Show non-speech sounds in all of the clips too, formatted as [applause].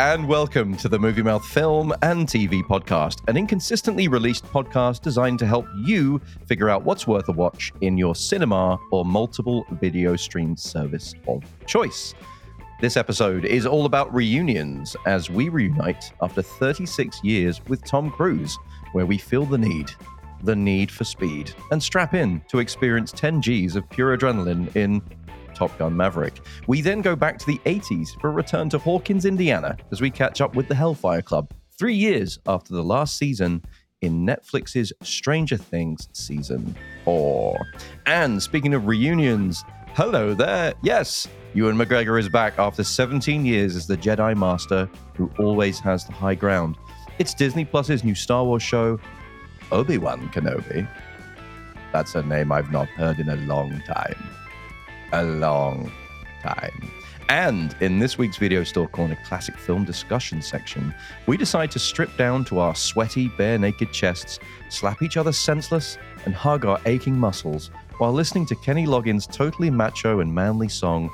and welcome to the Movie Mouth Film and TV Podcast, an inconsistently released podcast designed to help you figure out what's worth a watch in your cinema or multiple video stream service of choice. This episode is all about reunions as we reunite after 36 years with Tom Cruise, where we feel the need, the need for speed, and strap in to experience 10 Gs of pure adrenaline in Top Gun Maverick. We then go back to the 80s for a return to Hawkins, Indiana, as we catch up with the Hellfire Club, three years after the last season in Netflix's Stranger Things season four. And speaking of reunions, hello there. Yes, Ewan McGregor is back after 17 years as the Jedi Master who always has the high ground. It's Disney Plus's new Star Wars show, Obi Wan Kenobi. That's a name I've not heard in a long time a long time. And in this week's Video Store Corner classic film discussion section, we decide to strip down to our sweaty, bare naked chests, slap each other senseless, and hug our aching muscles while listening to Kenny Loggins' totally macho and manly song,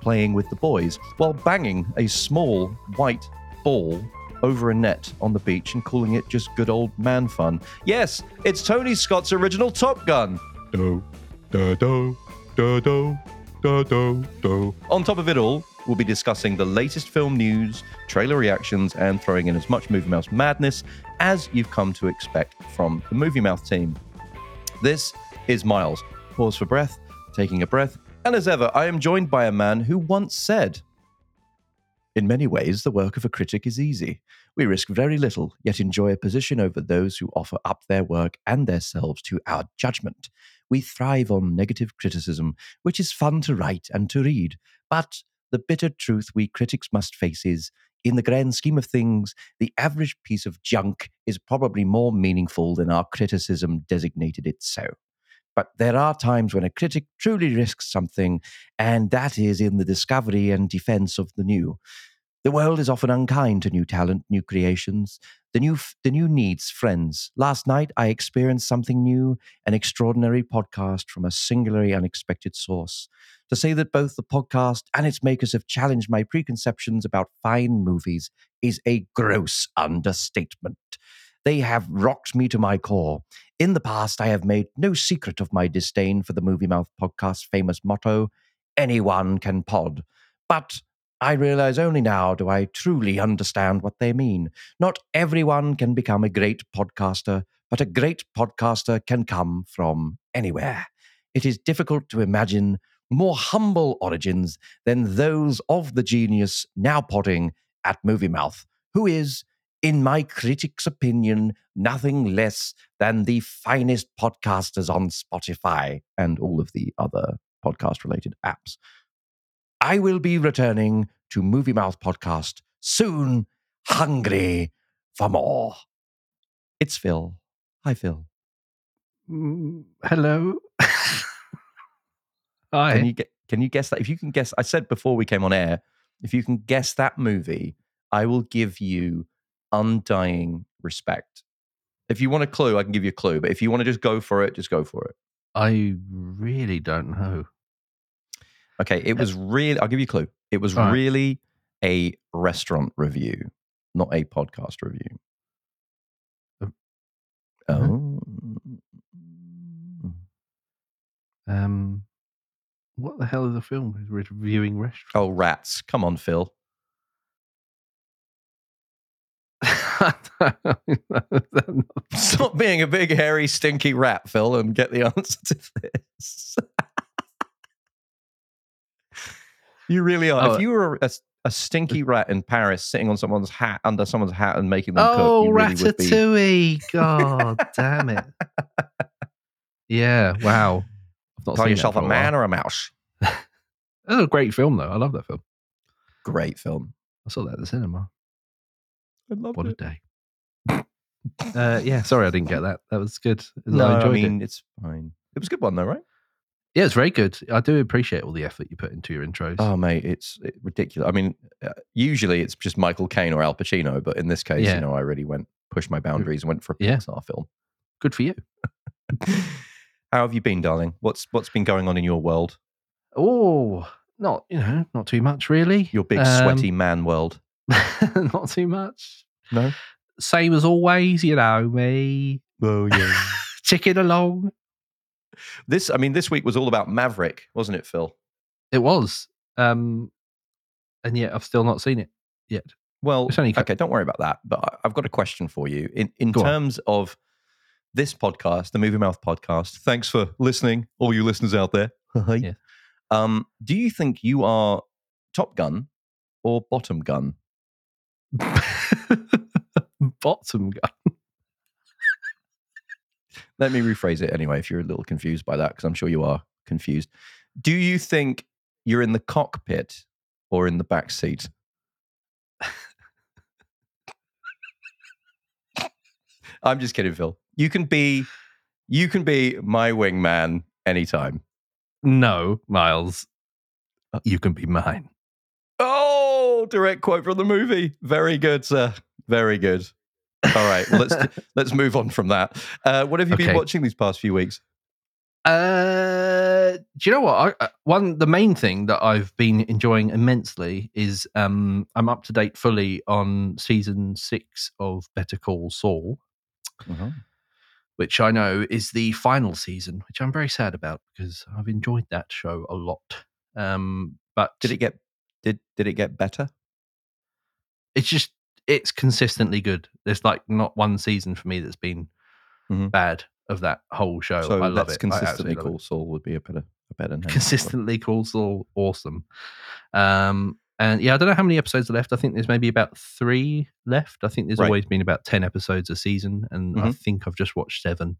Playing with the Boys, while banging a small white ball over a net on the beach and calling it just good old man fun. Yes, it's Tony Scott's original Top Gun. Do, do, do, do, do. On top of it all, we'll be discussing the latest film news, trailer reactions, and throwing in as much Movie Mouth madness as you've come to expect from the Movie Mouth team. This is Miles. Pause for breath, taking a breath, and as ever, I am joined by a man who once said, In many ways, the work of a critic is easy. We risk very little, yet enjoy a position over those who offer up their work and themselves to our judgment we thrive on negative criticism, which is fun to write and to read. But the bitter truth we critics must face is, in the grand scheme of things, the average piece of junk is probably more meaningful than our criticism designated it so. But there are times when a critic truly risks something, and that is in the discovery and defense of the new. The world is often unkind to new talent, new creations. The new, the new needs friends. Last night, I experienced something new, an extraordinary podcast from a singularly unexpected source. To say that both the podcast and its makers have challenged my preconceptions about fine movies is a gross understatement. They have rocked me to my core. In the past, I have made no secret of my disdain for the Movie Mouth podcast's famous motto anyone can pod. But I realize only now do I truly understand what they mean. Not everyone can become a great podcaster, but a great podcaster can come from anywhere. It is difficult to imagine more humble origins than those of the genius now podding at Movie Mouth, who is, in my critic's opinion, nothing less than the finest podcasters on Spotify and all of the other podcast related apps. I will be returning to Movie Mouth Podcast soon, hungry for more. It's Phil. Hi, Phil. Mm, hello. [laughs] Hi. Can you get? Can you guess that? If you can guess, I said before we came on air, if you can guess that movie, I will give you undying respect. If you want a clue, I can give you a clue. But if you want to just go for it, just go for it. I really don't know. Okay, it was really. I'll give you a clue. It was right. really a restaurant review, not a podcast review. Uh, Oh, Um, what the hell is the film? Is reviewing restaurant? oh, rats! Come on, Phil. [laughs] Stop being a big, hairy, stinky rat, Phil, and get the [laughs] answer to this. You really are. Oh, if you were a, a stinky rat in Paris sitting on someone's hat, under someone's hat, and making them oh, cook, you really would be. Ratatouille! God [laughs] damn it! Yeah, wow. I've not Call yourself a a man or a mouse. [laughs] That's a great film, though. I love that film. Great film. I saw that at the cinema. I love What a day! uh, yeah, sorry I didn't get that. That was good. No, I I, mean it. it's fine. It was a good one though, right? Yeah, it's very good. I do appreciate all the effort you put into your intros. Oh mate, it's it, ridiculous. I mean, uh, usually it's just Michael Caine or Al Pacino, but in this case, Yeah. you know, I really went pushed my boundaries and went for a Yeah. Pixar film. Good for you. [laughs] How have you been, darling? What's what's been going on in your world? Oh, not you know, not too much really. Your big Um, sweaty man world. [laughs] Not too much. No. Same as always, you know me. Oh yeah. [laughs] Ticking along. This, I mean, this week was all about Maverick, wasn't it, Phil? It was. Um, and yet I've still not seen it yet. Well, only okay, don't worry about that. But I've got a question for you. In in Go on. terms of this podcast, the Movie Mouth podcast. Thanks for listening, all you listeners out there. [laughs] Yeah. Um, do you think you are Top Gun or Bottom Gun? [laughs] Bottom gun. Let me rephrase it anyway. If you're a little confused by that, because I'm sure you are confused. Do you think you're in the cockpit or in the back seat? I'm just kidding, Phil. You can be, you can be my wingman anytime. No, Miles. Uh, You can be mine. Oh, direct quote from the movie. Very good, sir. Very good. All right, well, let's [laughs] let's move on from that. Uh, what have you been watching these past few weeks? Uh, do you know what? I, uh, one, the main thing that I've been enjoying immensely is um, I'm up to date fully on season six of Better Call Saul, which I know is the final season, which I'm very sad about because I've enjoyed that show a lot. Um, but Did it get did did it get better? it's just it's consistently good. There's like not one season for me that's been Mhm. bad of that whole show. so I love it. I consistently love it. cool. Saul would be a better a better name. consistently cool, Saul, awesome. Um, and yeah, I don't know how many episodes are left. I think there's maybe about three left. I think there's Right. always been about ten episodes a season, and I Mhm. think I've just watched seven.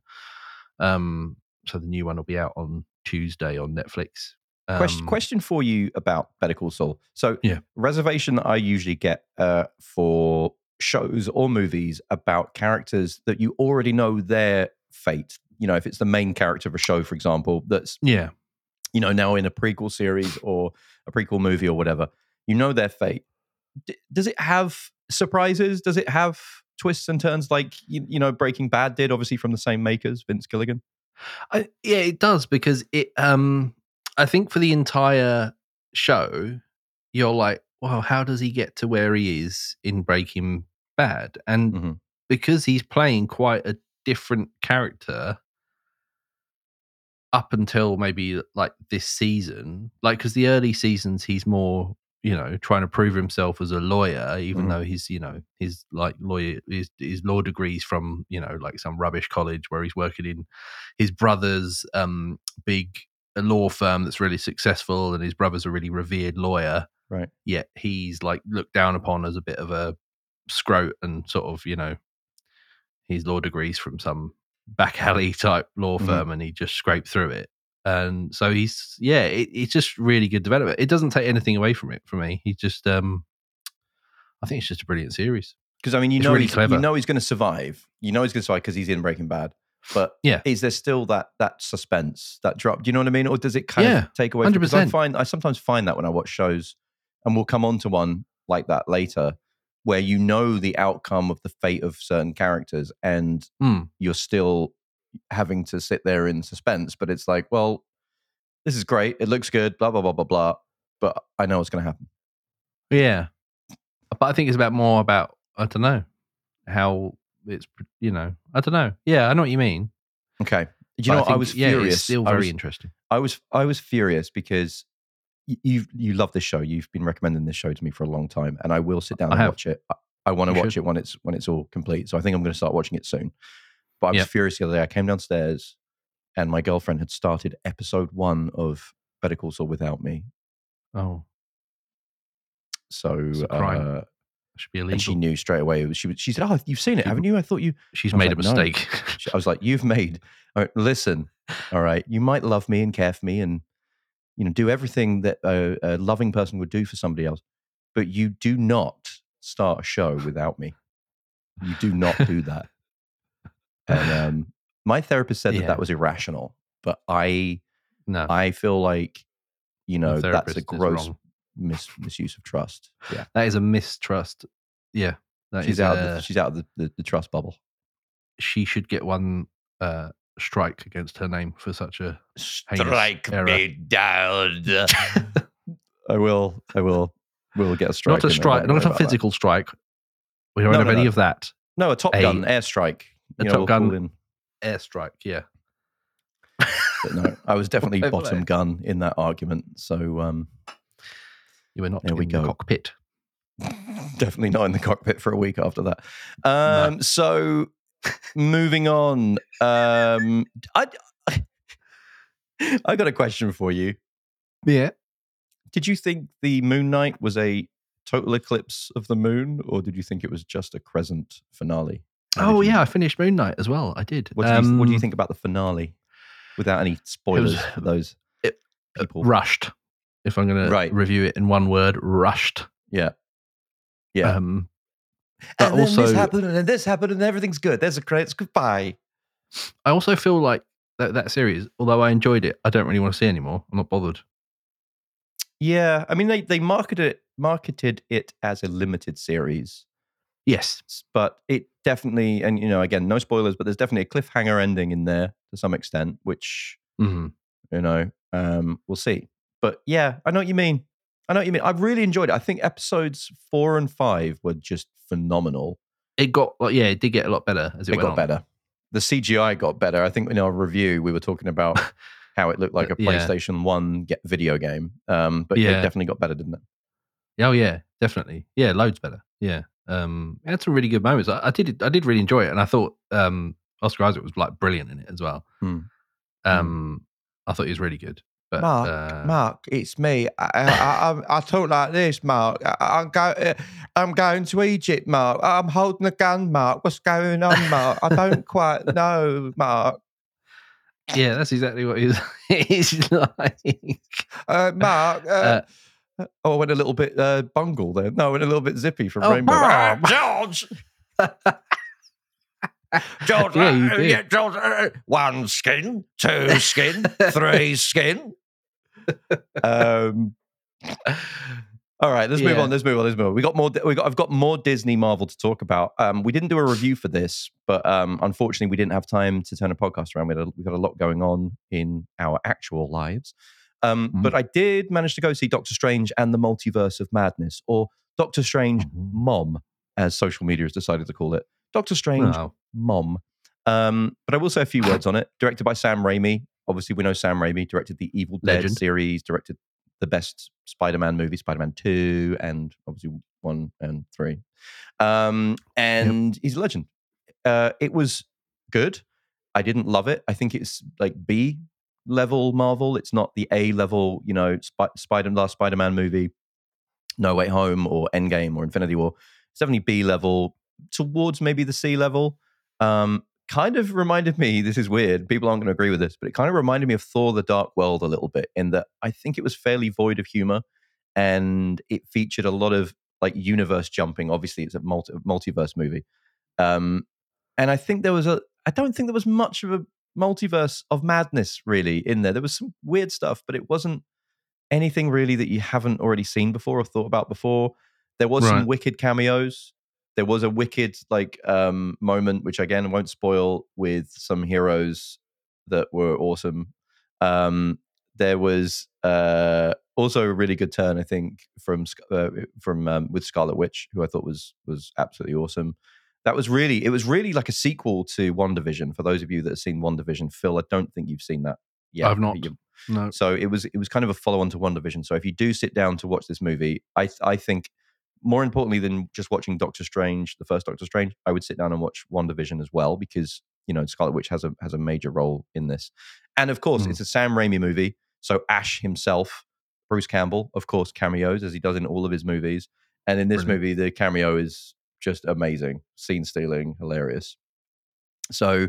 Um, so the new one will be out on Tuesday on Netflix. Question, Um, question for you about Better Call Saul. So, Yeah. reservation that I usually get uh, for shows or movies about characters that you already know their fate. You know, if it's the main character of a show, for example, that's Yeah, you know now in a prequel series or a prequel movie or whatever, you know their fate. D- does it have surprises? Does it have twists and turns like you, you know Breaking Bad did? Obviously from the same makers, Vince Gilligan. I, yeah, it does because it. Um, I think for the entire show, you're like, well, how does he get to where he is in Breaking Bad? And Mhm. because he's playing quite a different character up until maybe like this season, like because the early seasons he's more you know trying to prove himself as a lawyer even Mhm. though he's you know his like lawyer his, his law degrees from you know like some rubbish college where he's working in his brother's um big law firm that's really successful and his brother's a really revered lawyer Right. yet he's like looked down upon as a bit of a scrote and sort of you know his law degrees from some back alley [laughs] type law Mhm. firm and he just scraped through it and so he's yeah it, it's just really good development it doesn't take anything away from it for me he just um i think it's just a brilliant series Because I mean, you It's know, really he's, clever. you know he's going to survive. You know he's going to survive because he's in Breaking Bad. But Yeah. is there still that that suspense, that drop? Do you know what I mean? Or does it kind Yeah, of take away? from- 'cause I find I sometimes find that when I watch shows, and we'll come on to one like that later, where you know the outcome of the fate of certain characters, and Hmm. you're still having to sit there in suspense. But it's like, well, this is great. It looks good. Blah blah blah blah blah. But I know what's going to happen. yeah but i think it's about more about i don't know how it's you know i don't know yeah i know what you mean Okay. Do you But know? what? I think, was yeah, furious. it's still I very was- interesting I was I was furious because you you love this show. You've been recommending this show to me for a long time, and I will sit down I and have. watch it. I, I want to watch should. it when it's when it's all complete. So I think I'm going to start watching it soon. But I was Yep. furious the other day. I came downstairs, and my girlfriend had started episode one of Better Call Saul without me. oh So uh, should be and she knew straight away. She she said, "Oh, you've seen it, haven't you? I thought you." she's made a like, no. mistake I was like, "You've made." All right, listen, all right. You might love me and care for me, and you know, do everything that a, a loving person would do for somebody else, but you do not start a show without me. You do not do that. [laughs] and um, my therapist said that Yeah. that was irrational, but I no I feel like you know that's a gross. Mis- misuse of trust. Yeah, that is a mistrust yeah that she's is out. a- the, she's out of the, the, the trust bubble. she should get one uh strike against her name for such a Strike error. me down. I will. I will We'll get a strike. not a strike, don't a about that. physical strike. We don't No, have no, any no. of that. No, a Top A- Gun airstrike. a You know, Top we'll Gun- Airstrike, yeah. But no, I was [laughs] definitely bottom gun in that argument. So um, You were not There in the cockpit. [laughs] definitely not in the cockpit for a week after that. Um, So moving on, um, I I got a question for you. Yeah. Did you think the Moon Knight was a total eclipse of the moon, or did you think it was just a crescent finale? How Oh did you- yeah, I finished Moon Knight as well. I did. What do, you, what do you Um, think about the finale? Without any spoilers for those it- people. Rushed. If I'm going Right. to review it in one word, rushed. Yeah. Yeah. Um, but and then this also- happened, and then this happened, and everything's good. There's a credits. Goodbye. I also feel like that, that series, although I enjoyed it, I don't really want to see anymore. I'm not bothered. Yeah, I mean they they marketed it marketed it as a limited series, Yes. but it definitely and you know again no spoilers, but there's definitely a cliffhanger ending in there to some extent, which Mhm. you know um, we'll see. But yeah, I know what you mean. I know what you mean. I really enjoyed it. I think episodes four and five were just phenomenal. It got, like, yeah, it did get a lot better as it, It, went got on. better. The CGI got better. I think in our review we were talking about [laughs] how it looked like a Yeah. PlayStation One get video game. Um, but Yeah. it definitely got better, didn't it? Oh yeah, definitely. Yeah, loads better. Yeah. Um, it had some really good moments. I, I did, I did really enjoy it, and I thought um, Oscar Isaac was like brilliant in it as well. Hmm. Um, I thought he was really good. But Mark, uh, Mark, it's me. I, I, I, I talk like this, Mark. I, I'm, go, uh, I'm going to Egypt, Mark. I'm holding a gun, Mark. What's going on, Mark? I don't quite know, Mark. yeah, that's exactly what he was. [laughs] He's like, Uh, Mark, uh, Uh, Oh, I went a little bit uh, bungle there. No, I went a little bit zippy from Oh, Rainbow. Bob! George. [laughs] George, [laughs] Yeah, you uh, yeah, George, uh, one skin, two skin, three skin. Um, all right, let's move on. Let's move on. Let's move on. We got more. We got. I've got more Disney Marvel to talk about. Um, we didn't do a review for this, but um, unfortunately, we didn't have time to turn a podcast around. We had a, we've got a lot going on in our actual lives. Um, Mhm. But I did manage to go see Doctor Strange and the Multiverse of Madness, or Doctor Strange Mhm. Mom, as social media has decided to call it. Doctor Strange oh, Mom. Um, but I will say a few words on it. Directed by Sam Raimi. Obviously, we know Sam Raimi directed the Evil Dead Legend. series, directed the best Spider-Man movie, Spider-Man Two, and obviously one and three. Um, and he's a legend. Uh, it was good. I didn't love it. I think it's like B level Marvel. It's not the A level, you know, Sp- Spider last Spider-Man movie, No Way Home or Endgame or Infinity War. It's definitely B level towards maybe the sea level. Um, kind of reminded me, [laughs] this is weird, people aren't going to agree with this, but it kind of reminded me of Thor the Dark World a little bit in that I think it was fairly void of humor and it featured a lot of like universe jumping. Obviously, it's a multi- multiverse movie. Um, and I think there was a, I don't think there was much of a multiverse of madness really in there. There was some weird stuff, but it wasn't anything really that you haven't already seen before or thought about before. There was some wicked cameos. There was a wicked like um moment, which again won't spoil, with some heroes that were awesome. Um, there was uh, also a really good turn, I think, from uh, from um, with Scarlet Witch, who I thought was was absolutely awesome. That was really it was really like a sequel to WandaVision. For those of you that have seen WandaVision, Phil, I don't think you've seen that. yet. I've not. You- no. so it was it was kind of a follow on to WandaVision. So if you do sit down to watch this movie, I I think more importantly than just watching Doctor Strange, the first Doctor Strange, I would sit down and watch WandaVision as well because you know Scarlet Witch has a has a major role in this, and of course Mm. it's a Sam Raimi movie. So Ash himself, Bruce Campbell, of course, cameos as he does in all of his movies, and in this Brilliant. movie the cameo is just amazing, scene stealing, hilarious. So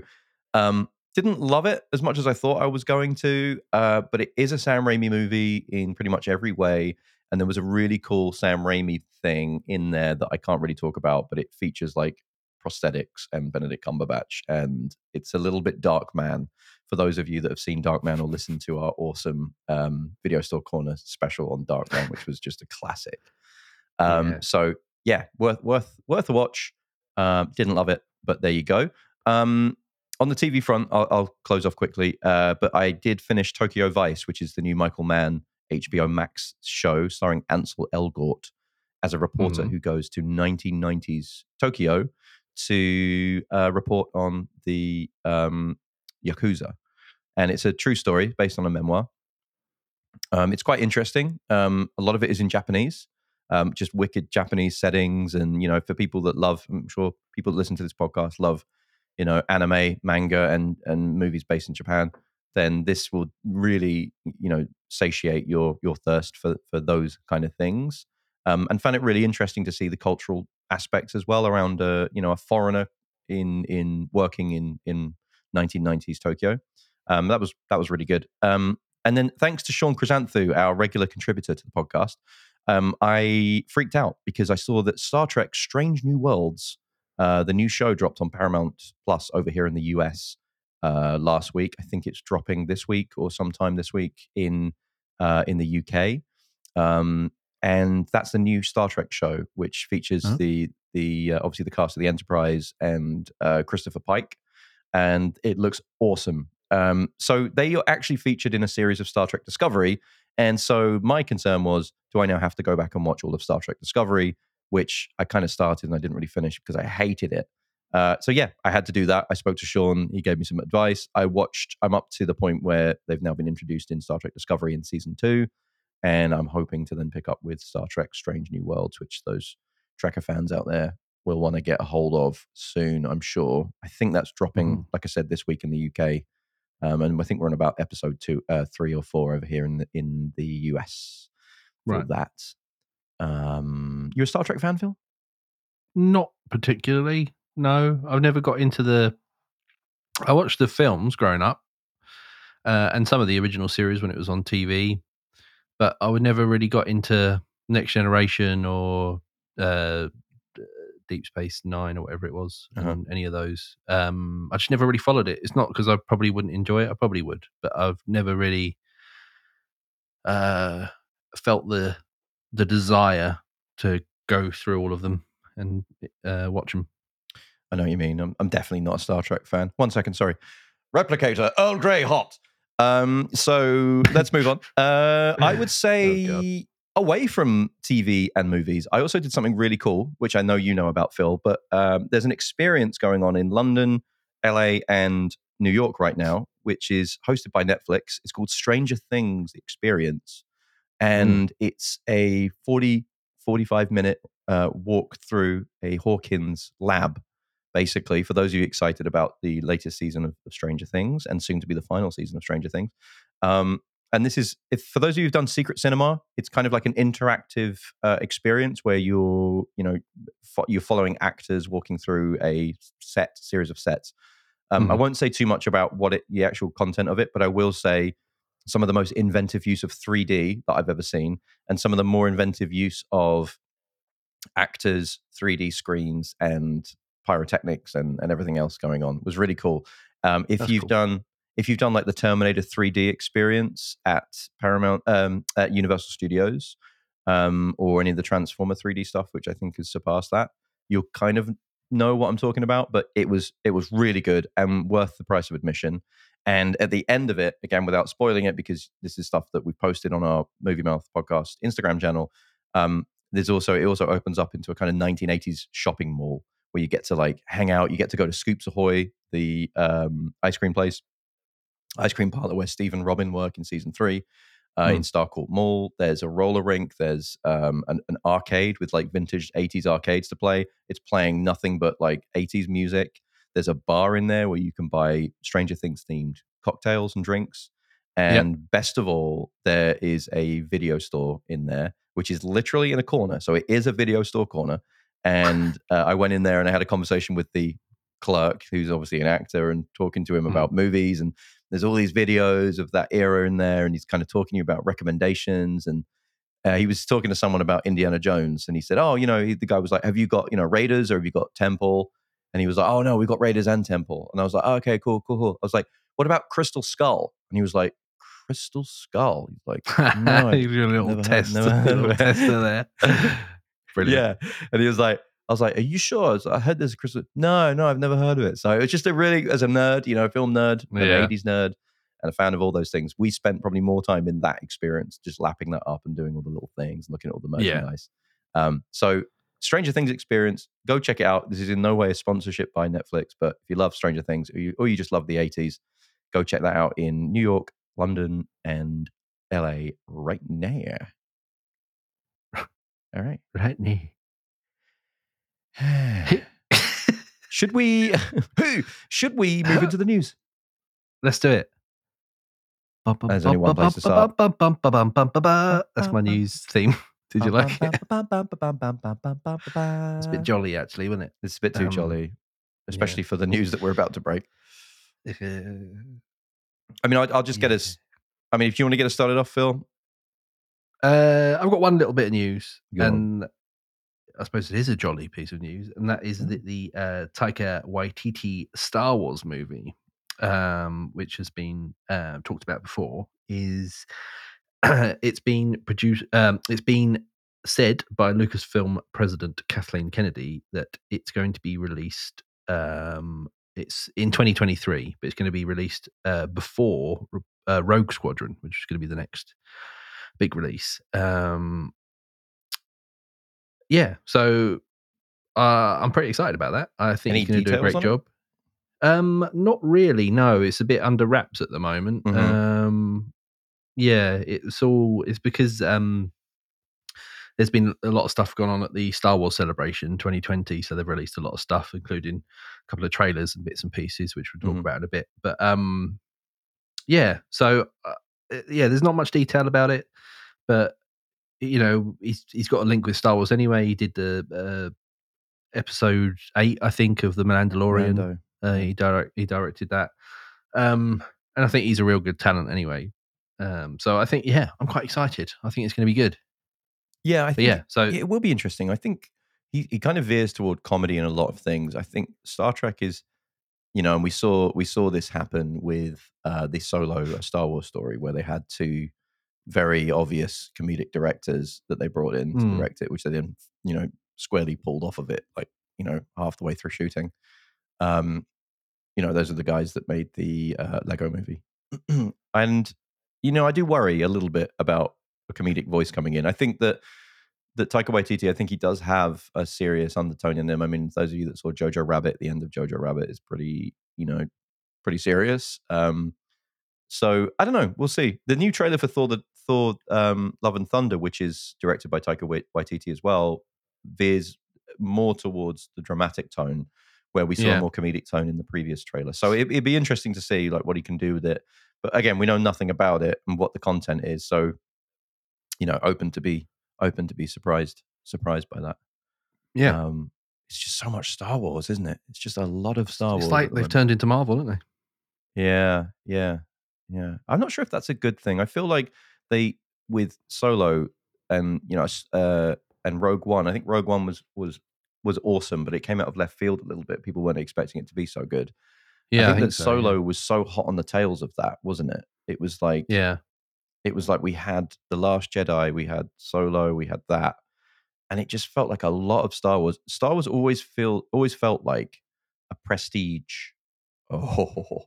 um, didn't love it as much as I thought I was going to, uh, but it is a Sam Raimi movie in pretty much every way. And there was a really cool Sam Raimi thing in there that I can't really talk about, but it features like prosthetics and Benedict Cumberbatch, and it's a little bit Darkman. For those of you that have seen Darkman or listened to our awesome um, Video Store Corner special on Darkman, which was just a classic. Um, Yeah. So yeah, worth worth worth a watch. Um, didn't love it, but there you go. Um, on the TV front, I'll, I'll close off quickly. Uh, but I did finish Tokyo Vice, which is the new Michael Mann HBO Max show starring Ansel Elgort, as a reporter Mhm. who goes to 1990s Tokyo to uh, report on the um, Yakuza. And it's a true story based on a memoir. Um, it's quite interesting. Um, a lot of it is in Japanese, um, just wicked Japanese settings. And, you know, for people that love, I'm sure people that listen to this podcast love, you know, anime, manga, and, and movies based in Japan, then this will really, you know, satiate your, your thirst for, for those kind of things. Um, and found it really interesting to see the cultural aspects as well around, uh, you know, a foreigner in, in working in, in 1990s Tokyo. Um, that was, that was really good. Um, and then thanks to Sean Chrysanthou, our regular contributor to the podcast, um, I freaked out because I saw that Star Trek Strange New Worlds, uh, the new show dropped on Paramount Plus over here in the US uh, last week. I think it's dropping this week or sometime this week in uh, in the UK. Um, and that's the new Star Trek show, which features Oh. the the uh, obviously the cast of the Enterprise and uh, Christopher Pike, and it looks awesome. Um, so they are actually featured in a series of Star Trek Discovery, and so my concern was, do I now have to go back and watch all of Star Trek Discovery, which I kind of started and I didn't really finish because I hated it. Uh, so yeah, I had to do that. I spoke to Sean. He gave me some advice. I watched. I'm up to the point where they've now been introduced in Star Trek Discovery in season two, and I'm hoping to then pick up with Star Trek Strange New Worlds, which those Trekker fans out there will want to get a hold of soon. I'm sure. I think that's dropping, Mhm. like I said, this week in the UK, um, and I think we're on about episode two, uh, three or four over here in the in the US for Right. that. Um, you're a Star Trek fan, Phil? Not particularly. No, I've never got into the. I watched the films growing up, uh, and some of the original series when it was on TV, but I would never really got into Next Generation or uh, Deep Space Nine or whatever it was, Uh-huh. and any of those. Um, I just never really followed it. It's not because I probably wouldn't enjoy it. I probably would, but I've never really uh, felt the the desire to go through all of them and uh, watch them. I know what you mean. I'm, I'm definitely not a Star Trek fan. One second, sorry. Replicator, Earl Grey hot. Um, so [laughs] let's move on. Uh, I would say away from TV and movies, I also did something really cool, which I know you know about, Phil. But um, there's an experience going on in London, LA, and New York right now, which is hosted by Netflix. It's called Stranger Things Experience, and it's a 40 45 minute uh, walk through a Hawkins lab basically for those of you excited about the latest season of, of stranger things and soon to be the final season of stranger things um, and this is if for those of you who've done secret cinema it's kind of like an interactive uh, experience where you're you know fo- you're following actors walking through a set series of sets um, i Mhm. won't say too much about what it, the actual content of it but i will say some of the most inventive use of 3d that i've ever seen and some of the more inventive use of actors 3d screens and pyrotechnics and, and everything else going on It was really cool. Um, if That's you've cool. done if you've done like the terminator 3d experience at paramount um, at universal studios um, or any of the transformer 3d stuff which i think has surpassed that you'll kind of know what i'm talking about but it was it was really good and worth the price of admission. And at the end of it again without spoiling it because this is stuff that we've posted on our movie mouth podcast instagram channel um, there's also it also opens up into a kind of 1980s shopping mall where you get to like hang out you get to go to scoops ahoy the um, ice cream place. Ice cream parlor where steve and robin work in season three uh, in starcourt mall. There's a roller rink. There's um, an, an arcade with like vintage 80s arcades to play. It's playing nothing but like 80s music. There's a bar in there where you can buy stranger things themed cocktails and drinks. And best of all there is a video store in there which is literally in a corner. So it is a video store corner and uh, I went in there and I had a conversation with the clerk, who's obviously an actor, and talking to him Mhm. about movies. And there's all these videos of that era in there, and he's kind of talking to you about recommendations. And uh, he was talking to someone about Indiana Jones, and he said, "Oh, you know," he, the guy was like, "Have you got you know Raiders or have you got Temple?" And he was like, "Oh no, we got Raiders and Temple." And I was like, oh, "Okay, cool, cool, cool." I was like, "What about Crystal Skull?" And he was like, "Crystal Skull." He's like, "No, [laughs] I He's doing a little never test, never [laughs] heard of there. [laughs] Brilliant. Yeah. And he was like, I was like, Are you sure? I, like, I heard there's a Christmas. No, no, I've never heard of it. So it was just a really, as a nerd, you know, a film nerd, an 80s nerd, and a fan of all those things, we spent probably more time in that experience, just lapping that up and doing all the little things and looking at all the Yeah. merchandise. Um, so Stranger Things experience, go check it out. This is in no way a sponsorship by Netflix, but if you love Stranger Things or you, or you just love the 80s, go check that out in New York, London, and LA right now. All right. Right now. [sighs] should we [laughs] should we move into the [gasps] news? Let's do it. There's only one place to start. That's my news theme. [laughs] Did you like it? It's a bit jolly, actually, wasn't it? It's a bit too Um, jolly, especially for the news that we're about to break. Uh, I mean, I'll, I'll just get us. I mean, if you want to get us started off, Phil. Uh, I've got one little bit of news, Go on. and I suppose it is a jolly piece of news, and that is that the uh, Taika Waititi Star Wars movie, um, which has been uh, talked about before, is [clears throat] it's been produced. Um, it's been said by Lucasfilm president Kathleen Kennedy that it's going to be released. Um, it's in 2023, but it's going to be released uh, before uh, Rogue Squadron, which is going to be the next big release. Um, yeah, so uh, I'm pretty excited about that. I think Any he's going to do a great job. Um, not really. No, it's a bit under wraps at the moment. Mhm. Um, yeah, it's all. It's because um, there's been a lot of stuff going on at the Star Wars Celebration 2020, so they've released a lot of stuff, including a couple of trailers and bits and pieces, which we'll talk Mhm. about in a bit. But um, yeah, so uh, yeah, there's not much detail about it, but you know, he's he's got a link with Star Wars anyway. He did the uh, episode eight, I think, of the Mandalorian. Uh, he direct he directed that, um, and I think he's a real good talent anyway. Um, so I think yeah, I'm quite excited. I think it's going to be good. Yeah, I But think yeah, so it will be interesting. I think he, he kind of veers toward comedy in a lot of things. I think Star Trek is, you know, and we saw we saw this happen with uh, the solo a Star Wars story where they had two very obvious comedic directors that they brought in to Mm. direct it, which they then you know squarely pulled off of it, like you know half the way through shooting. Um, you know, those are the guys that made the uh, Lego movie, [clears throat] and you know, I do worry a little bit about a comedic voice coming in. I think that that Taika Waititi, I think he does have a serious undertone in him. I mean, those of you that saw Jojo Rabbit, the end of Jojo Rabbit is pretty, you know, pretty serious. Um, so I don't know. We'll see. The new trailer for Thor, the Thor, um, Love and Thunder, which is directed by Taika Wait- Waititi as well, veers more towards the dramatic tone, where we saw Yeah. a more comedic tone in the previous trailer. So it, it'd be interesting to see like what he can do with it. But again, we know nothing about it and what the content is. So you know, open to be open to be surprised surprised by that. yeah, Um, it's just so much Star Wars, isn't it? It's just a lot of Star it's Wars. like they've turned into Marvel, haven't they? Yeah, yeah, yeah. I'm not sure if that's a good thing. I feel like they with Solo and you know uh, and Rogue One. I think Rogue One was was was awesome, but it came out of left field a little bit. People weren't expecting it to be so good. Yeah, I I think, think that so, Solo yeah. was so hot on the tails of that, wasn't it? It was like Yeah, it was like we had the last jedi we had solo we had that and it just felt like a lot of star wars star wars always feel always felt like a prestige oh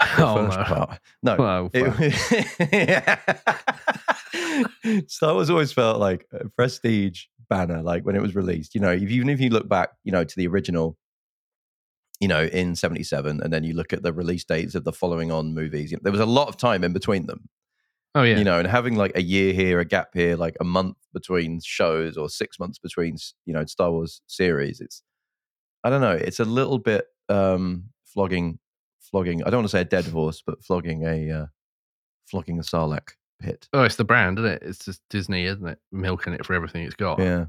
[laughs] Oh, no. part. no it, [laughs] Star Wars always felt like a prestige banner, like when it was released. You know, if, even if you look back, you know, to the original, you know, in '77, and then you look at the release dates of the following on movies, you know, there was a lot of time in between them oh yeah, you know, and having like a year here, a gap here, like a month between shows or six months between, you know, Star Wars series, it's, I don't know, it's a little bit um flogging, flogging. I don't want to say a dead horse, but flogging a, uh, flogging a Sarlacc pit. Oh, it's the brand, isn't it? It's just Disney, isn't it? Milking it for everything it's got. Yeah,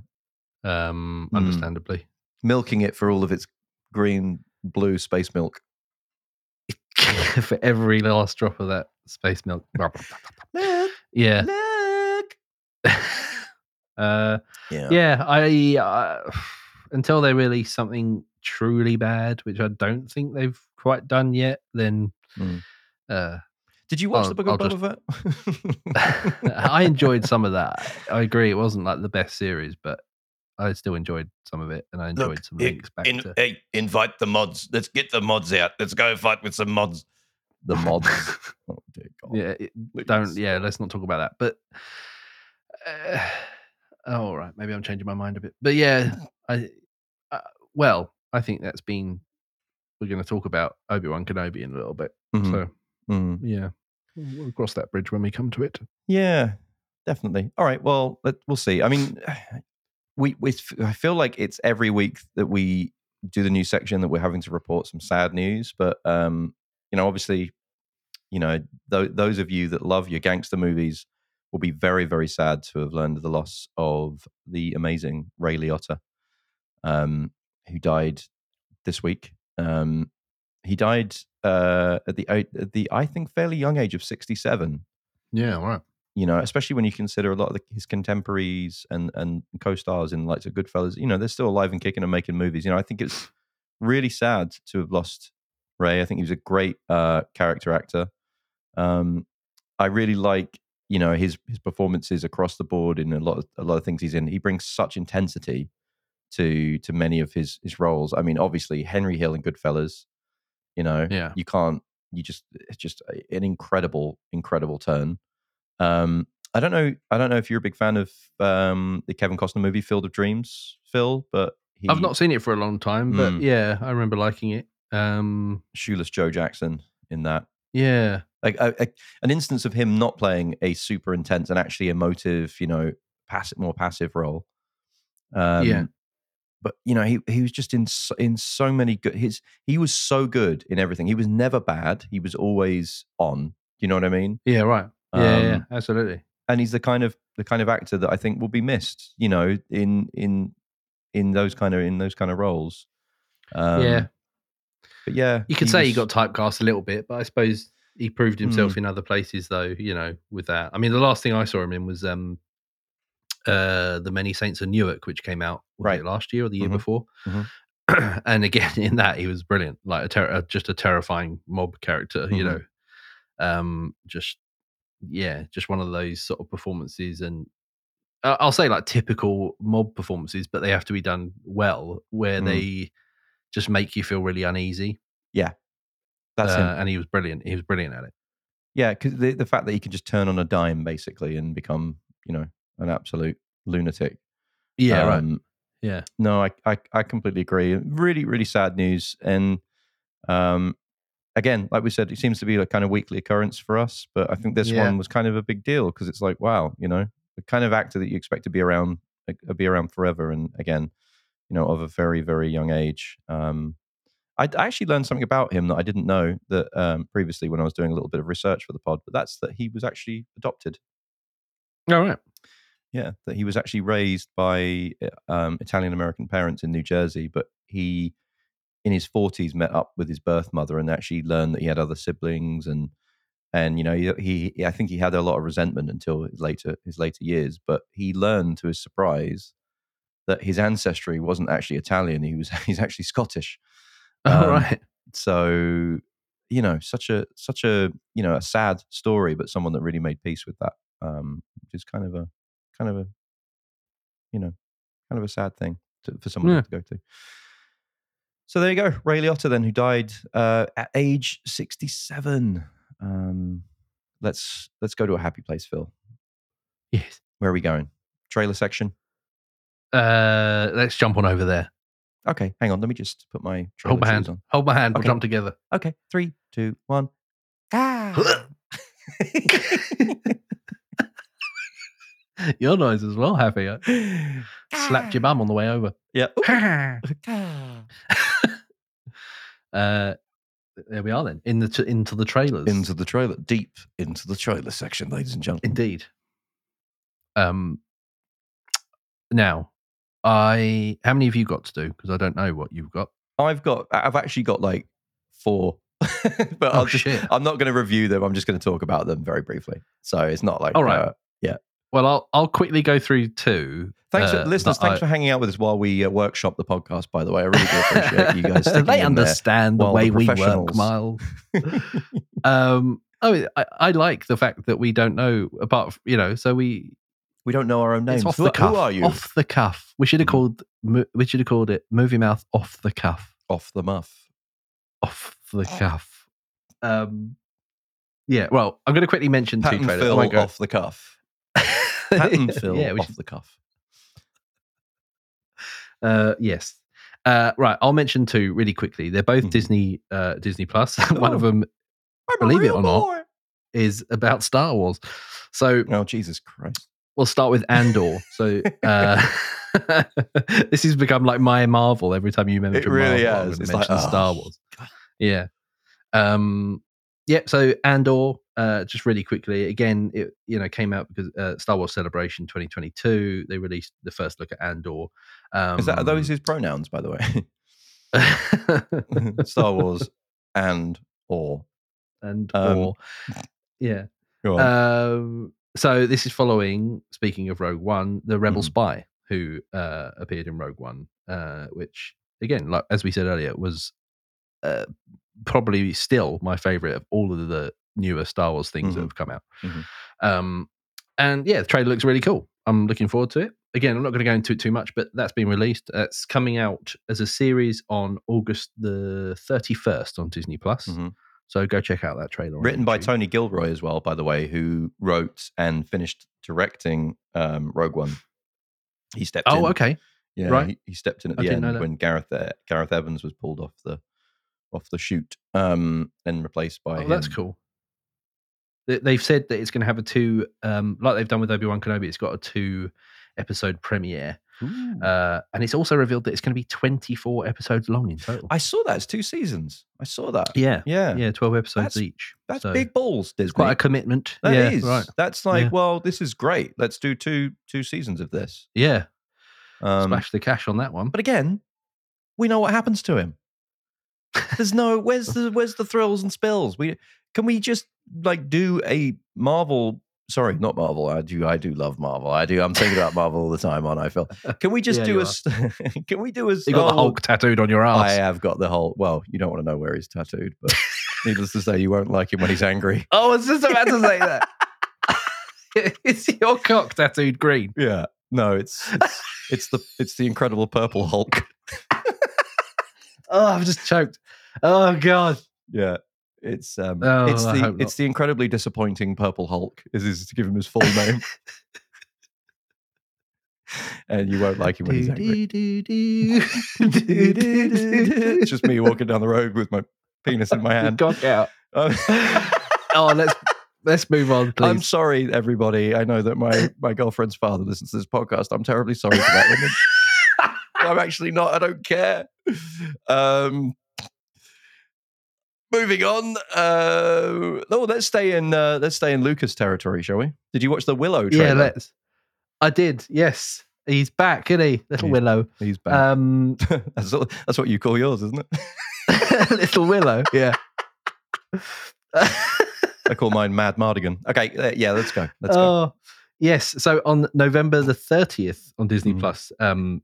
Um, Mm. understandably. milking it for all of its green, blue space milk. [laughs] for every last drop of that space milk. Milk, yeah. [laughs] uh, Yeah, yeah. I uh, [sighs] until they release something truly bad, which I don't think they've quite done yet, then Mm. uh, Did you watch I'll- the Book of I'll Boba Fett? [laughs] I enjoyed some of that. I agree, it wasn't like the best series, but I still enjoyed some of it, and I enjoyed Look, some links back in- to. hey, invite the mods. Let's get the mods out. Let's go fight with some mods. the mods. [laughs] Oh, dear God. yeah, it, don't. Yeah, let's not talk about that. But uh, [sighs] oh, all right, maybe I'm changing my mind a bit. But yeah, [laughs] I uh, well, I think that's been. We're going to talk about Obi Wan Kenobi in a little bit. Mhm. So Mm. yeah, we'll we'll cross that bridge when we come to it. Yeah, definitely. All right. Well, let, we'll see. I mean, [sighs] we, we I feel like it's every week that we do the news section that we're having to report some sad news, but um, you know, obviously, you know, th- those of you that love your gangster movies will be very, very sad to have learned the loss of the amazing Ray Liotta, um, who died this week. Um, he died uh, at the at the I think fairly young age of sixty seven Yeah, right. You know, especially when you consider a lot of the, his contemporaries and and co-stars in like the Goodfellas, you know, they're still alive and kicking and making movies. You know, I think it's [sighs] really sad to have lost Ray. I think he was a great uh, character actor. Um, I really like you know his his performances across the board in a lot of a lot of things he's in. He brings such intensity to to many of his his roles. I mean, obviously Henry Hill and Goodfellas. You know, Yeah. you can't. You just it's just an incredible incredible turn. Um, I don't know. I don't know if you're a big fan of um, the Kevin Costner movie Field of Dreams, Phil, but he, I've not seen it for a long time, but Mm. yeah, I remember liking it. Um, shoeless Joe Jackson in that. yeah, Like a, a, an instance of him not playing a super intense and actually emotive, you know, passive, more passive role. Um, Yeah. But you know, he he was just in so, in so many good. His he was so good in everything. He was never bad. He was always on. You know what I mean? yeah, right. Yeah, yeah, Um, absolutely. and he's the kind of the kind of actor that I think will be missed. You know, in in in those kind of in those kind of roles. Um, yeah, but yeah, you could say he got typecast a little bit, but I suppose he proved himself in other places, though. You know, with that. I mean, the last thing I saw him in was um, uh, the Many Saints of Newark, which came out Right. last year or the year Mhm. before. Mhm. [clears throat] and again, [laughs] in that, he was brilliant, like a ter- uh, just a terrifying mob character. You Mhm. know, um, just yeah, just one of those sort of performances, and uh, I'll say like typical mob performances, but they have to be done well, where Mhm. they just make you feel really uneasy. Yeah, that's uh, him. and he was brilliant. He was brilliant at it. Yeah, because the the fact that he can just turn on a dime basically and become you know an absolute lunatic. Yeah, right. Um, Yeah, No, I, I I completely agree. Really, really sad news. And um, again, like we said, it seems to be a kind of weekly occurrence for us. But I think this Yeah. one was kind of a big deal because it's like, wow, you know, the kind of actor that you expect to be around, like, uh, be around forever. And again, you know, of a very, very young age. Um, I, I actually learned something about him that I didn't know that um, previously when I was doing a little bit of research for the pod. But that's that he was actually adopted. all right. Yeah, that he was actually raised by uh, um, Italian American parents in New Jersey, but he, in his forties, met up with his birth mother and actually learned that he had other siblings and and you know he, he I think he had a lot of resentment until his later his later years, but he learned to his surprise that his ancestry wasn't actually Italian; he was [laughs] he's actually Scottish. [laughs] All Um, right. So you know, such a such a you know a sad story, but someone that really made peace with that, um, which is kind of a kind of a you know kind of a sad thing to, for someone Yeah. to go to. So there you go, Ray Liotta, then who died uh, at age sixty-seven. Um, let's let's go to a happy place, Phil. Yes. Where are we going? Trailer section. Uh, let's jump on over there. Okay, hang on. Let me just put my Hold my hand. on. Hold my hand. We'll jump together. Okay, three, two, one. Ah. [laughs] Your noise as well, Happy. I [laughs] slapped your bum on the way over. Yeah. [laughs] uh, there we are then in the t- into the trailers. into the trailer, deep into the trailer section, ladies and gentlemen. Indeed. Um. Now, I how many have you got to do? Because I don't know what you've got. I've got, I've actually got like four, [laughs] but Oh, I'll just, shit. I'm not going to review them. I'm just going to talk about them very briefly. So it's not like, All right. uh, Well, I'll I'll quickly go through two. thanks, uh, for, listeners. Thanks I- for hanging out with us while we uh, workshop the podcast. By the way, I really do appreciate you guys. [laughs] they understand the while the way we work, Miles. [laughs] um. Oh, I, I like the fact that we don't know apart. You know, so we we don't know our own names. it's off who, the cuff. who are you? Off the cuff. We should have Mhm. called. mo- We should have called it movie mouth off the cuff. Off the muff. Off the cuff. Um. Yeah. Well, I'm going to quickly mention Pat two trailers. Phil off the cuff. Pat and Phil yeah, off should, the cuff. Uh, yes. Uh, right. I'll mention two really quickly. They're both Mhm. Disney uh, Disney Plus. [laughs] One of Oh. them I'm Believe it or not. boy. is about Star Wars. So Oh Jesus Christ! we'll start with Andor. So uh, [laughs] [laughs] this has become like my Marvel. Every time you mention It really Marvel, gonna It's like, mention Star oh, Wars. Yeah. Um. Yeah. So Andor. Uh, just really quickly, again, it you know came out because uh, Star Wars Celebration 2022. They released the first look at Andor. Um, Is that are those his pronouns, by the way? [laughs] [laughs] Star Wars and or and Um, or yeah. Um, so this is following. Speaking of Rogue One, the Rebel Mhm. spy who uh, appeared in Rogue One, uh, which again, like as we said earlier, was uh, probably still my favorite of all of the newer Star Wars things that Mhm. have come out. Mhm. Um, and yeah, the trailer looks really cool. I'm looking forward to it. Again, I'm not going to go into it too much, but that's been released. Uh, it's coming out as a series on August the 31st on Disney Plus. Mhm. So go check out that trailer. Written by Tony Gilroy as well, by the way, who wrote and finished directing um, Rogue One. He stepped in. Oh, okay. Yeah, right. he, he stepped in at the end when Gareth uh, Gareth Evans was pulled off the off the shoot um, and replaced by Oh, him. that's cool. They- They've said that it's going to have a two, um, like they've done with Obi Wan Kenobi. It's got a two episode premiere, uh, and it's also revealed that it's going to be twenty four episodes long in total. I saw that. It's two seasons. I saw that. yeah, Yeah, yeah, twelve episodes That's- each. that's So big balls. It's quite a commitment. That yeah, is. right. That's like, Yeah. well, this is great. Let's do two two seasons of this. Yeah, Um, smash the cash on that one. but again, we know what happens to him. There's no where's the where's the thrills and spills? We can we just like do a Marvel. Sorry, not Marvel. I do. I do love Marvel. I do. I'm thinking about Marvel all the time. On I feel. Can we just Yeah, do a? are. [laughs] Can we do a? you got the oh, Hulk tattooed on your ass. I have got the Hulk. Well, you don't want to know where he's tattooed, but needless to say, you won't like him when he's angry. oh, [laughs] I was just about to say that. [laughs] Is your cock tattooed green? Yeah. No, it's it's, it's the it's the incredible purple Hulk. Oh, I've just choked. Oh God. Yeah. It's um Oh, it's the it's the incredibly disappointing purple Hulk is is to give him his full name. and you won't like him when he's angry. it's just me walking down the road with my penis in my [laughs] hand. Cock out. Um, [laughs] Oh, let's let's move on, [laughs] please. I'm sorry, everybody. I know that my my girlfriend's father listens to this podcast. I'm terribly sorry for that. I'm actually not. I don't care. Um, moving on. Uh, oh, let's stay in. Uh, let's stay in Lucas territory, shall we? Did you watch the Willow trailer? yeah, let's. I did. Yes, he's back, isn't he, little He's Willow? He's back. Um, [laughs] that's, what- that's what you call yours, isn't it? [laughs] [laughs] little Willow. Yeah. I call mine Madmartigan. Okay, uh, yeah, let's go. Let's go. oh, yes. So on November the thirtieth on Disney Mhm. Plus, um,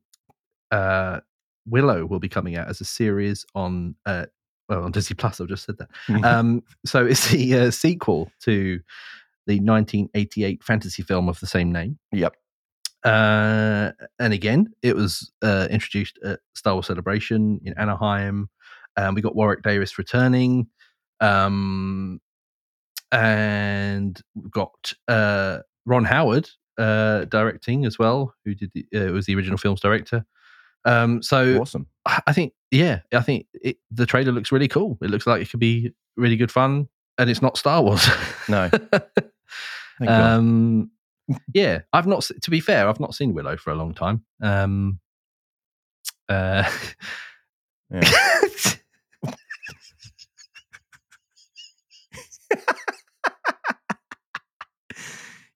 uh, Willow will be coming out as a series on uh, well on Disney Plus. I've just said that. [laughs] um, so it's the uh, sequel to the 1988 fantasy film of the same name. Yep. Uh, and again, it was uh, introduced at Star Wars Celebration in Anaheim. Um, we got Warwick Davis returning, um, and we've got uh, Ron Howard uh, directing as well, who did the, uh, was the original film's director. Um, so awesome. I think, yeah, I think it, the trailer looks really cool. It looks like it could be really good fun, and it's not Star Wars. No. [laughs] Um, yeah, I've not. To be fair, I've not seen Willow for a long time. Um, uh, Yeah. [laughs]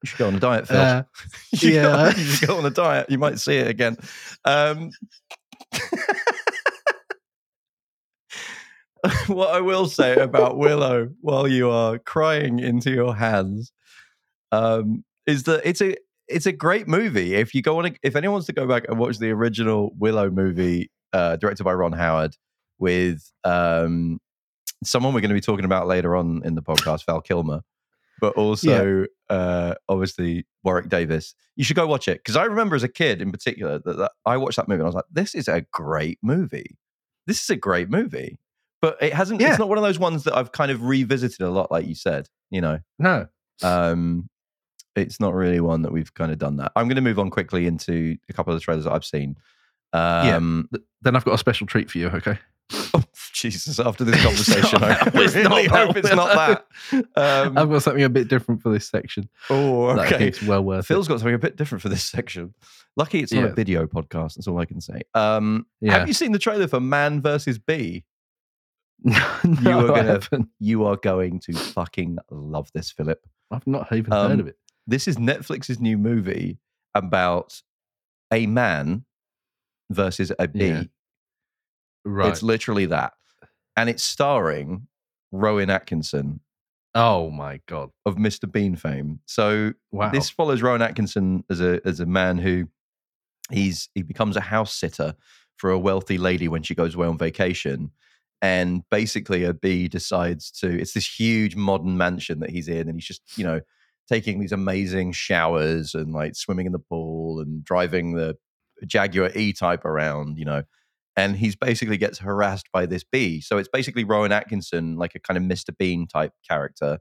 You should go on a diet, Phil. uh, [laughs] you, should go, yeah. you should go on a diet. You might see it again. Um, [laughs] what I will say about Willow while you are crying into your hands um, is that it's a it's a great movie. If you go on, a, if anyone wants to go back and watch the original Willow movie, uh, directed by Ron Howard, with um, someone we're going to be talking about later on in the podcast, Val Kilmer, but also uh, obviously Warwick Davis. You should go watch it because I remember as a kid, in particular, that, that I watched that movie and I was like, "This is a great movie. This is a great movie." But it hasn't. Yeah. It's not one of those ones that I've kind of revisited a lot, like you said. You know, no, um, it's not really one that we've kind of done that. I'm going to move on quickly into a couple of the trailers that I've seen. Um, Th- Then I've got a special treat for you. Okay. oh, Jesus, after this [laughs] conversation, I [laughs] it's really not hope it's not that. [laughs] Um, I've got something a bit different for this section. oh, okay. think's well worth Phil's got something a bit different for this section. Lucky it's not a video podcast. That's all I can say. Um, Yeah. Have you seen the trailer for Man versus Bee? [laughs] it. You are gonna- You are going to fucking love this, Philip. I've not even Um, heard of it. This is Netflix's new movie about a man versus a bee. Yeah. Right. It's literally that. And it's starring Rowan Atkinson oh my god! of Mr. Bean fame. So Wow. this follows Rowan Atkinson as a as a man who he's he becomes a house sitter for a wealthy lady when she goes away on vacation. And basically a bee decides to it's this huge modern mansion that he's in, and he's just, you know, taking these amazing showers and like swimming in the pool and driving the Jaguar E type around, you know. And he's basically gets harassed by this bee. So it's basically Rowan Atkinson, like a kind of Mr. Bean type character,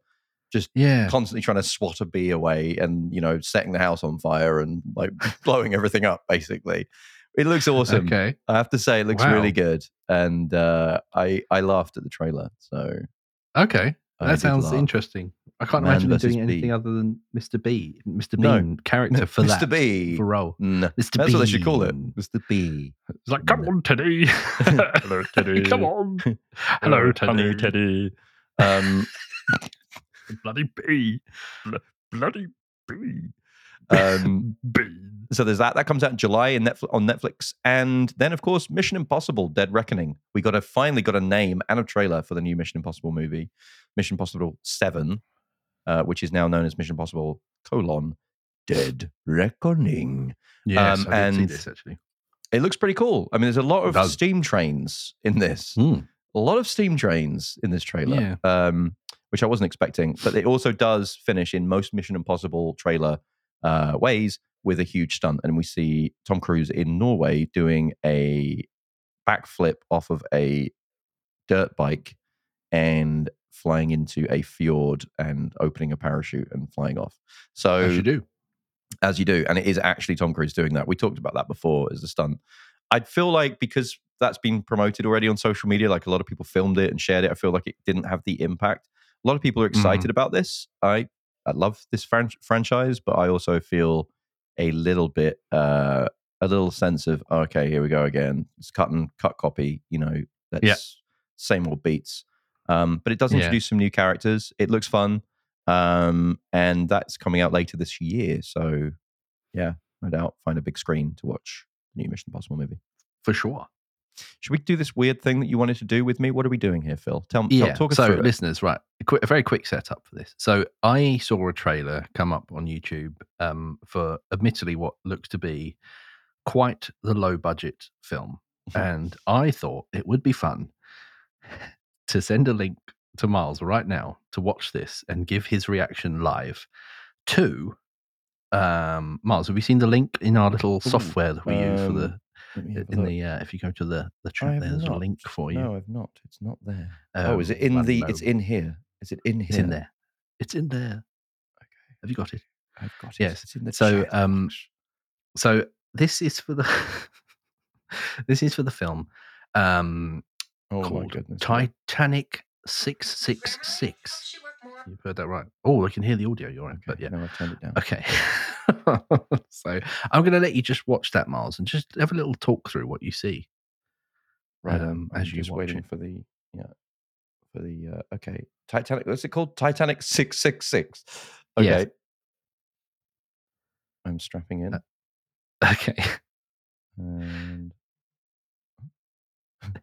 just yeah. constantly trying to swat a bee away and you know setting the house on fire and like [laughs] blowing everything up basically it looks awesome Okay. i have to say it looks Wow. really good and uh i i laughed at the trailer so Okay. I That sounds laugh. interesting. I can't Man imagine him doing anything bee. other than Mr. B, Mr. No. Bean character [laughs] for mr that b for role. no, Mr. that's what they should call it mr b It's like, come on, Teddy. [laughs] Hello, Teddy. [laughs] come on. Hello, Teddy. honey, Teddy. um Bloody bee. Bloody bee. Um [laughs] so there's that. That comes out in july in Netflix, on netflix. And then of course mission impossible dead reckoning. We got a finally got a name and a trailer for the new mission impossible movie mission impossible 7 uh, which is now known as mission impossible colon dead reckoning. Yes, Um, I did see and- this actually. it looks pretty cool. I mean there's a lot of steam trains in this. Hmm. a lot of steam trains in this trailer Yeah. um, which i wasn't expecting but it also does finish in most mission impossible trailer uh, ways with a huge stunt and we see tom cruise in norway doing a backflip off of a dirt bike and flying into a fjord and opening a parachute and flying off so As you do. as you do. And it is actually Tom Cruise doing that. We talked about that before as a stunt. I feel like because that's been promoted already on social media, like a lot of people filmed it and shared it, I feel like it didn't have the impact. A lot of people are excited about this. I I love this fran- franchise, but I also feel a little bit uh a little sense of okay, here we go again. It's cut and cut copy, you know, that's Yeah. same old beats. Um, but it does Yeah. introduce some new characters. It looks fun um, and that's coming out later this year. So, yeah, no doubt, find a big screen to watch the new Mission Impossible movie. For sure. Should we do this weird thing that you wanted to do with me? What are we doing here, Phil? Tell, tell Yeah. talk us so, through it. listeners, right, a, quick, a very quick setup for this. So, I saw a trailer come up on YouTube um, for, admittedly, what looks to be quite the low budget film, and I thought it would be fun to send a link to Miles right now to watch this and give his reaction live to. Um, Miles, have you seen the link in our little software that we use for the um, Let me have a in look. the uh, if you go to the the chat there's a link for you No, I've not. It's not there. oh, is Um, it in the? It's in here. Is it in here? it's in there it's in there Okay, have you got it I've got it. Yes. It's in the So, chat um, so this is for the [laughs] this is for the film um oh my called goodness, titanic 666 you've heard that right oh i can hear the audio you're right Okay, but yeah no, I've turned it down. okay [laughs] so i'm going to let you just watch that miles and just have a little talk through what you see Right. um, I'm as you just watch waiting it. for the yeah for the uh, okay Titanic. What's it called? Titanic six six six. Okay. Yes. I'm strapping in. Uh, okay and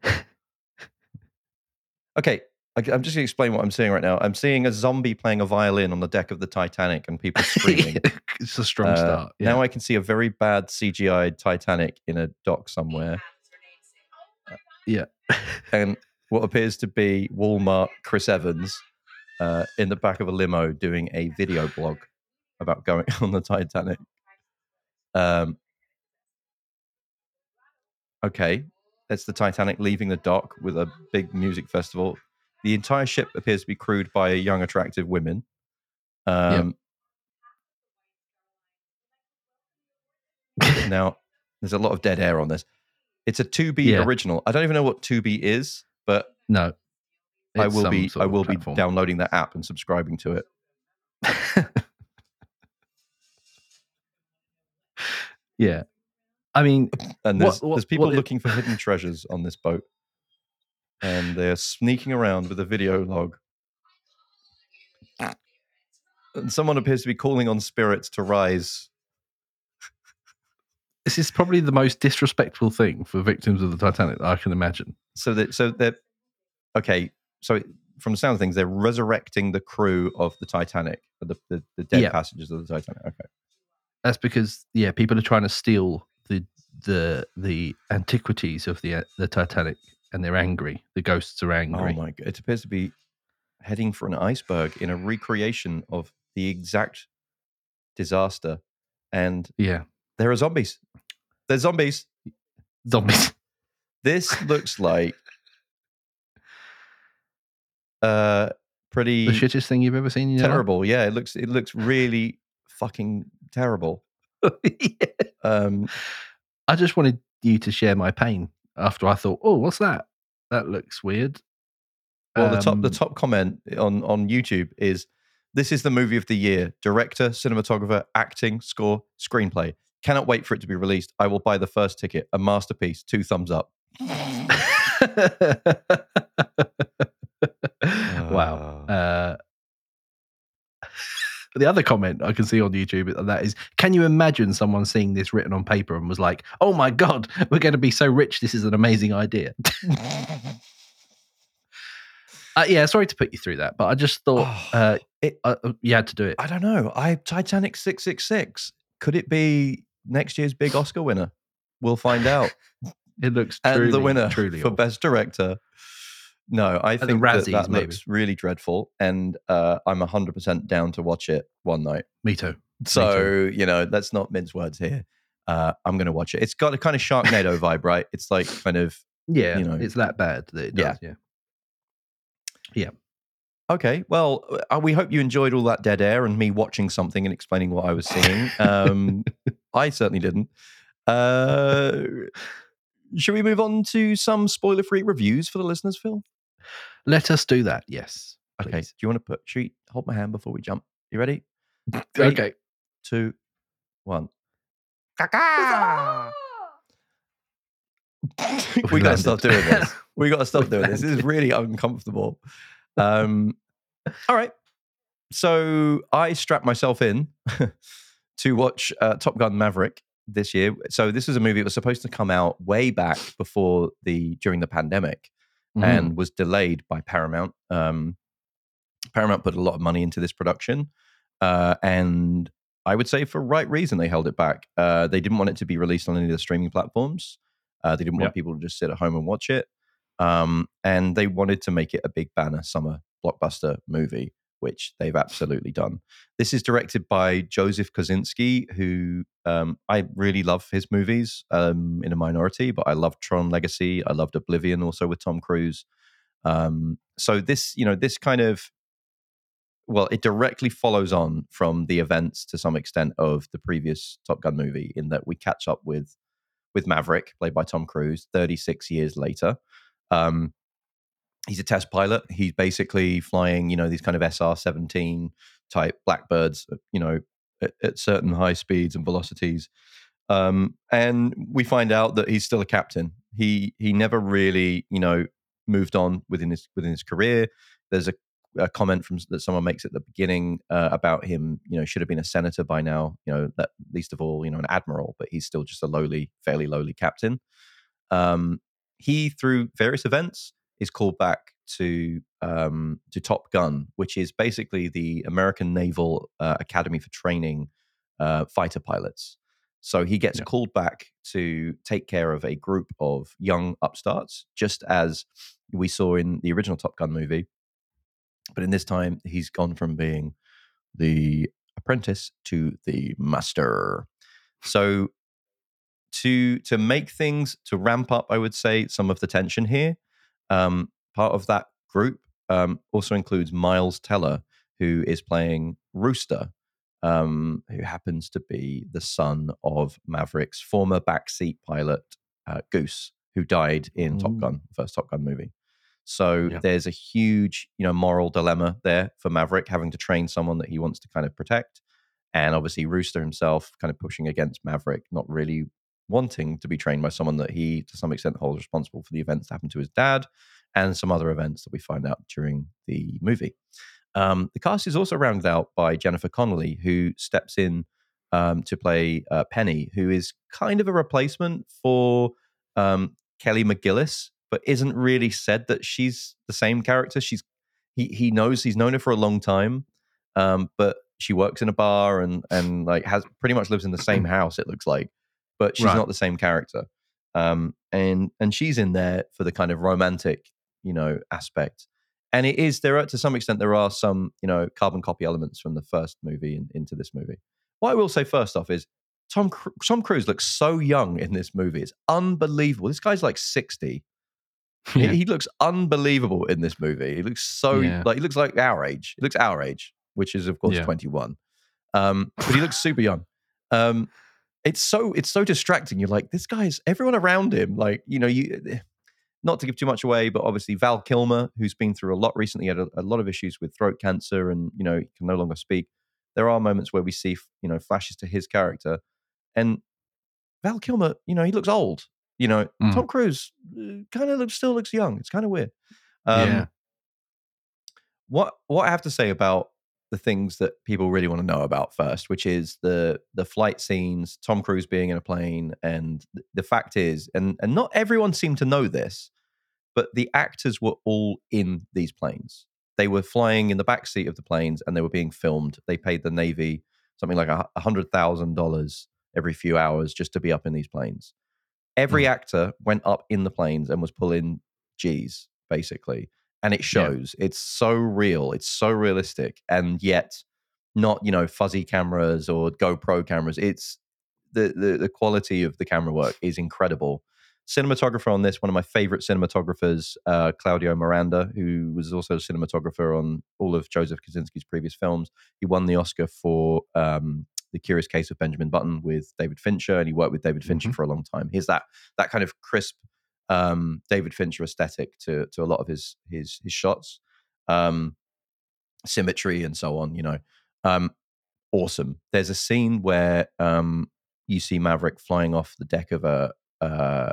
[laughs] okay. I- I'm just going to explain what I'm seeing right now. I'm seeing a zombie playing a violin on the deck of the Titanic and people [laughs] screaming. it's a strong Uh, start yeah. Now I can see a very bad CGI Titanic in a dock somewhere. yeah and [laughs] what appears to be Walmart Chris Evans uh, in the back of a limo doing a video blog about going [laughs] on the Titanic. Um, okay, that's the Titanic leaving the dock with a big music festival. The entire ship appears to be crewed by young, attractive women. Um, now, there's a lot of dead air on this. It's a Tubi Yeah. original. I don't even know what Tubi is, but No, I will be I will be downloading that app and subscribing to it. [laughs] yeah, I mean, And What- there's what- there's people what- looking for hidden treasures on this boat, and they're sneaking around with a video log. And someone appears to be calling on spirits to rise. this is probably the most disrespectful thing for victims of the Titanic that I can imagine. So that so they're okay. So from the sound of things, they're resurrecting the crew of the Titanic, the the, the dead Yeah. passengers of the Titanic. Okay. That's because yeah, people are trying to steal the the the antiquities of the the Titanic, and they're angry. The ghosts are angry. Oh my god! It appears to be heading for an iceberg in a recreation of the exact disaster, and Yeah, there are zombies. There's zombies. zombies. [laughs] This looks like uh pretty the shittest thing you've ever seen in your life? terrible. Yeah, it looks it looks really fucking terrible. [laughs] Yeah. Um I just wanted you to share my pain after I thought, oh, what's that? That looks weird. well the top the Um, top comment on on YouTube is this is the movie of the year. Director, cinematographer, acting, score, screenplay. Cannot wait for it to be released. I will buy the first ticket. A masterpiece. Two thumbs up. [laughs] wow. Uh, Uh, the other comment I can see on YouTube and that is, can you imagine someone seeing this written on paper and was like, "Oh my god, [laughs] we're going to be so rich. This is an amazing idea." [laughs] uh, yeah, sorry to put you through that, but I just thought Oh, uh, it- uh, uh, you had to do it. I don't know. I Titanic six six six. Could it be next year's big Oscar winner? We'll find out. [laughs] It looks and the winner truly for awful. best director. No, I think that, Razzies, that maybe. looks really dreadful, and uh, I'm 100% down to watch it one night. Me too. So you know, let's not mince words here. Uh, I'm going to watch it. It's got a kind of Sharknado vibe, right? It's like kind of Yeah, You know. it's that bad that it Yeah. does. Yeah. okay. Well, uh, we hope you enjoyed all that dead air and me watching something and explaining what I was seeing. Um, [laughs] I certainly didn't. Uh, should we move on to some spoiler-free reviews for the listeners, Phil? Let us do that. Yes. Okay. please. Do you want to put? Should we hold my hand before we jump? You ready? [laughs] Three, Okay. two, one. [laughs] we [laughs] got to stop doing this. We got to stop doing this. This is really uncomfortable. Um, all right. So I strapped myself in to watch uh, Top Gun Maverick this year. So this is a movie that was supposed to come out way back before the during the pandemic Mhm. and was delayed by Paramount. Um, Paramount put a lot of money into this production, uh, and I would say for right reason they held it back. Uh, they didn't want it to be released on any of the streaming platforms. Uh, they didn't want Yep. people to just sit at home and watch it, um, and they wanted to make it a big banner summer blockbuster movie, which they've absolutely done. This is directed by Joseph Kosinski, who um, I really love his movies um, in a minority, but I love Tron Legacy. I loved Oblivion also with Tom Cruise. Um, so this, you know, this kind of well, it directly follows on from the events to some extent of the previous Top Gun movie, in that we catch up with with Maverick, played by Tom Cruise, 36 years later. Um, he's a test pilot. He's basically flying, you know, these kind of SR 17 type Blackbirds, uh, you know, at, at certain high speeds and velocities. Um, and we find out that he's still a captain. He he never really, you know, moved on within his within his career. There's a, a comment from that someone makes at the beginning uh, about him. You know, should have been a senator by now. You know, that least of all, you know, an admiral, but he's still just a lowly, fairly lowly captain. Um, he, through various events, is called back to um, to Top Gun, which is basically the American Naval uh, Academy for training uh, fighter pilots. So he gets Yeah. called back to take care of a group of young upstarts, just as we saw in the original Top Gun movie. But in this time, he's gone from being the apprentice to the master. So to to make things to ramp up, I would say some of the tension here. Um, part of that group um, also includes Miles Teller, who is playing Rooster, um, who happens to be the son of Maverick's former backseat pilot uh, Goose, who died in Top Gun, the first Top Gun movie. So Yeah. there's a huge, you know, moral dilemma there for Maverick having to train someone that he wants to kind of protect. And obviously Rooster himself kind of pushing against Maverick, not really wanting to be trained by someone that he to some extent holds responsible for the events that happened to his dad and some other events that we find out during the movie. Um, the cast is also rounded out by Jennifer Connelly, who steps in um, to play uh, Penny, who is kind of a replacement for um, Kelly McGillis, but isn't really said that she's the same character. She's he he knows he's known her for a long time, um, but she works in a bar and and like has pretty much lives in the same [clears throat] house. It looks like, but she's Right. not the same character. Um, and and she's in there for the kind of romantic, you know, aspect. And it is there are to some extent there are some you know carbon copy elements from the first movie in, into this movie. What I will say first off is Tom Tom Cruise looks so young in this movie. It's unbelievable. This guy's like sixty. [laughs] He- He, looks unbelievable in this movie. He looks so Yeah. like he looks like our age. He looks our age, which is of course Yeah. twenty one. Um, but he looks super young. Um, it's so it's so distracting. You're like this guy's everyone around him. Like you know you. Not to give too much away, but obviously Val Kilmer, who's been through a lot recently, had a, a lot of issues with throat cancer, and you know he can no longer speak. There are moments where we see you know flashes to his character, and Val Kilmer, you know, he looks old. You know, Mm. Tom Cruise kind of looks still looks young. It's kind of weird. Um, yeah. What what I have to say about the things that people really want to know about first, which is the the flight scenes, Tom Cruise being in a plane, and the fact is, and and not everyone seemed to know this, but the actors were all in these planes. They were flying in the back seat of the planes, and they were being filmed. They paid the Navy something like a a hundred thousand dollars every few hours just to be up in these planes. Every mm. actor went up in the planes and was pulling G's basically, and it shows. It's so real. It's so realistic, and yet not you know fuzzy cameras or GoPro cameras. It's the the, the quality of the camera work is incredible. Cinematographer on this, one of my favorite cinematographers, uh, Claudio Miranda, who was also a cinematographer on all of Joseph Kosinski's previous films. He won the Oscar for um, the Curious Case of Benjamin Button with David Fincher, and he worked with David Fincher Mhm. for a long time. He's that that kind of crisp um, David Fincher aesthetic to to a lot of his his his shots, um, symmetry and so on. You know, um, awesome. There's a scene where um, you see Maverick flying off the deck of a uh,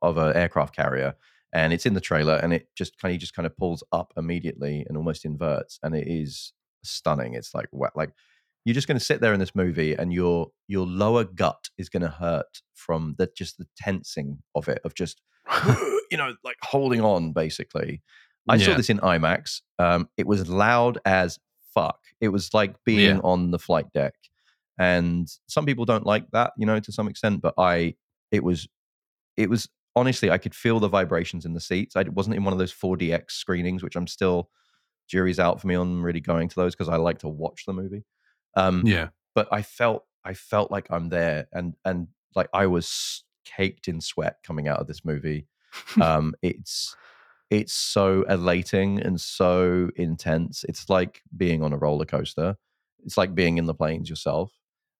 of an aircraft carrier, and it's in the trailer, and it just kind of just kind of pulls up immediately and almost inverts, and it is stunning. It's like wa- like you're just going to sit there in this movie, and your your lower gut is going to hurt from the just the tensing of it, of just [laughs] you know like holding on basically. I saw this in IMAX. Um, it was loud as fuck. It was like being Yeah. on the flight deck. And some people don't like that, you know, to some extent. But I, it was, it was honestly, I could feel the vibrations in the seats. I wasn't in one of those 4DX screenings, which I'm still jury's out for me on really going to those because I like to watch the movie. Um, yeah. but I felt I felt like I'm there and and like I was caked in sweat coming out of this movie. [laughs] Um it's it's so elating and so intense. It's like being on a roller coaster. It's like being in the planes yourself.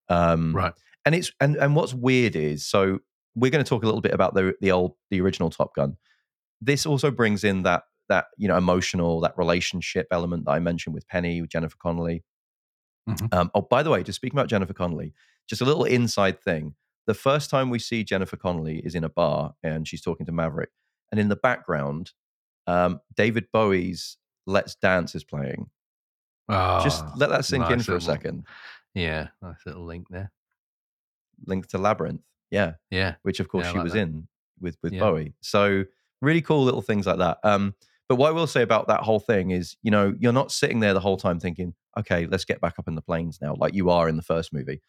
Um Right. and it's and and what's weird is so we're going to talk a little bit about the the old the original Top Gun. This also brings in that that you know emotional that relationship element that I mentioned with Penny with Jennifer Connelly. Mhm. Um, oh, by the way, just speaking about Jennifer Connelly, just a little inside thing. The first time we see Jennifer Connelly is in a bar and she's talking to Maverick, and in the background, um, David Bowie's "Let's Dance" is playing. just Ah, let that sink in nice for a second. Yeah. Nice little link there. Link to Labyrinth, yeah. Yeah. which of course Yeah, she like was that. in with with Yeah. Bowie. So really cool little things like that. Um, but what I will say about that whole thing is, you know, you're not sitting there the whole time thinking, okay, let's get back up in the planes now, like you are in the first movie.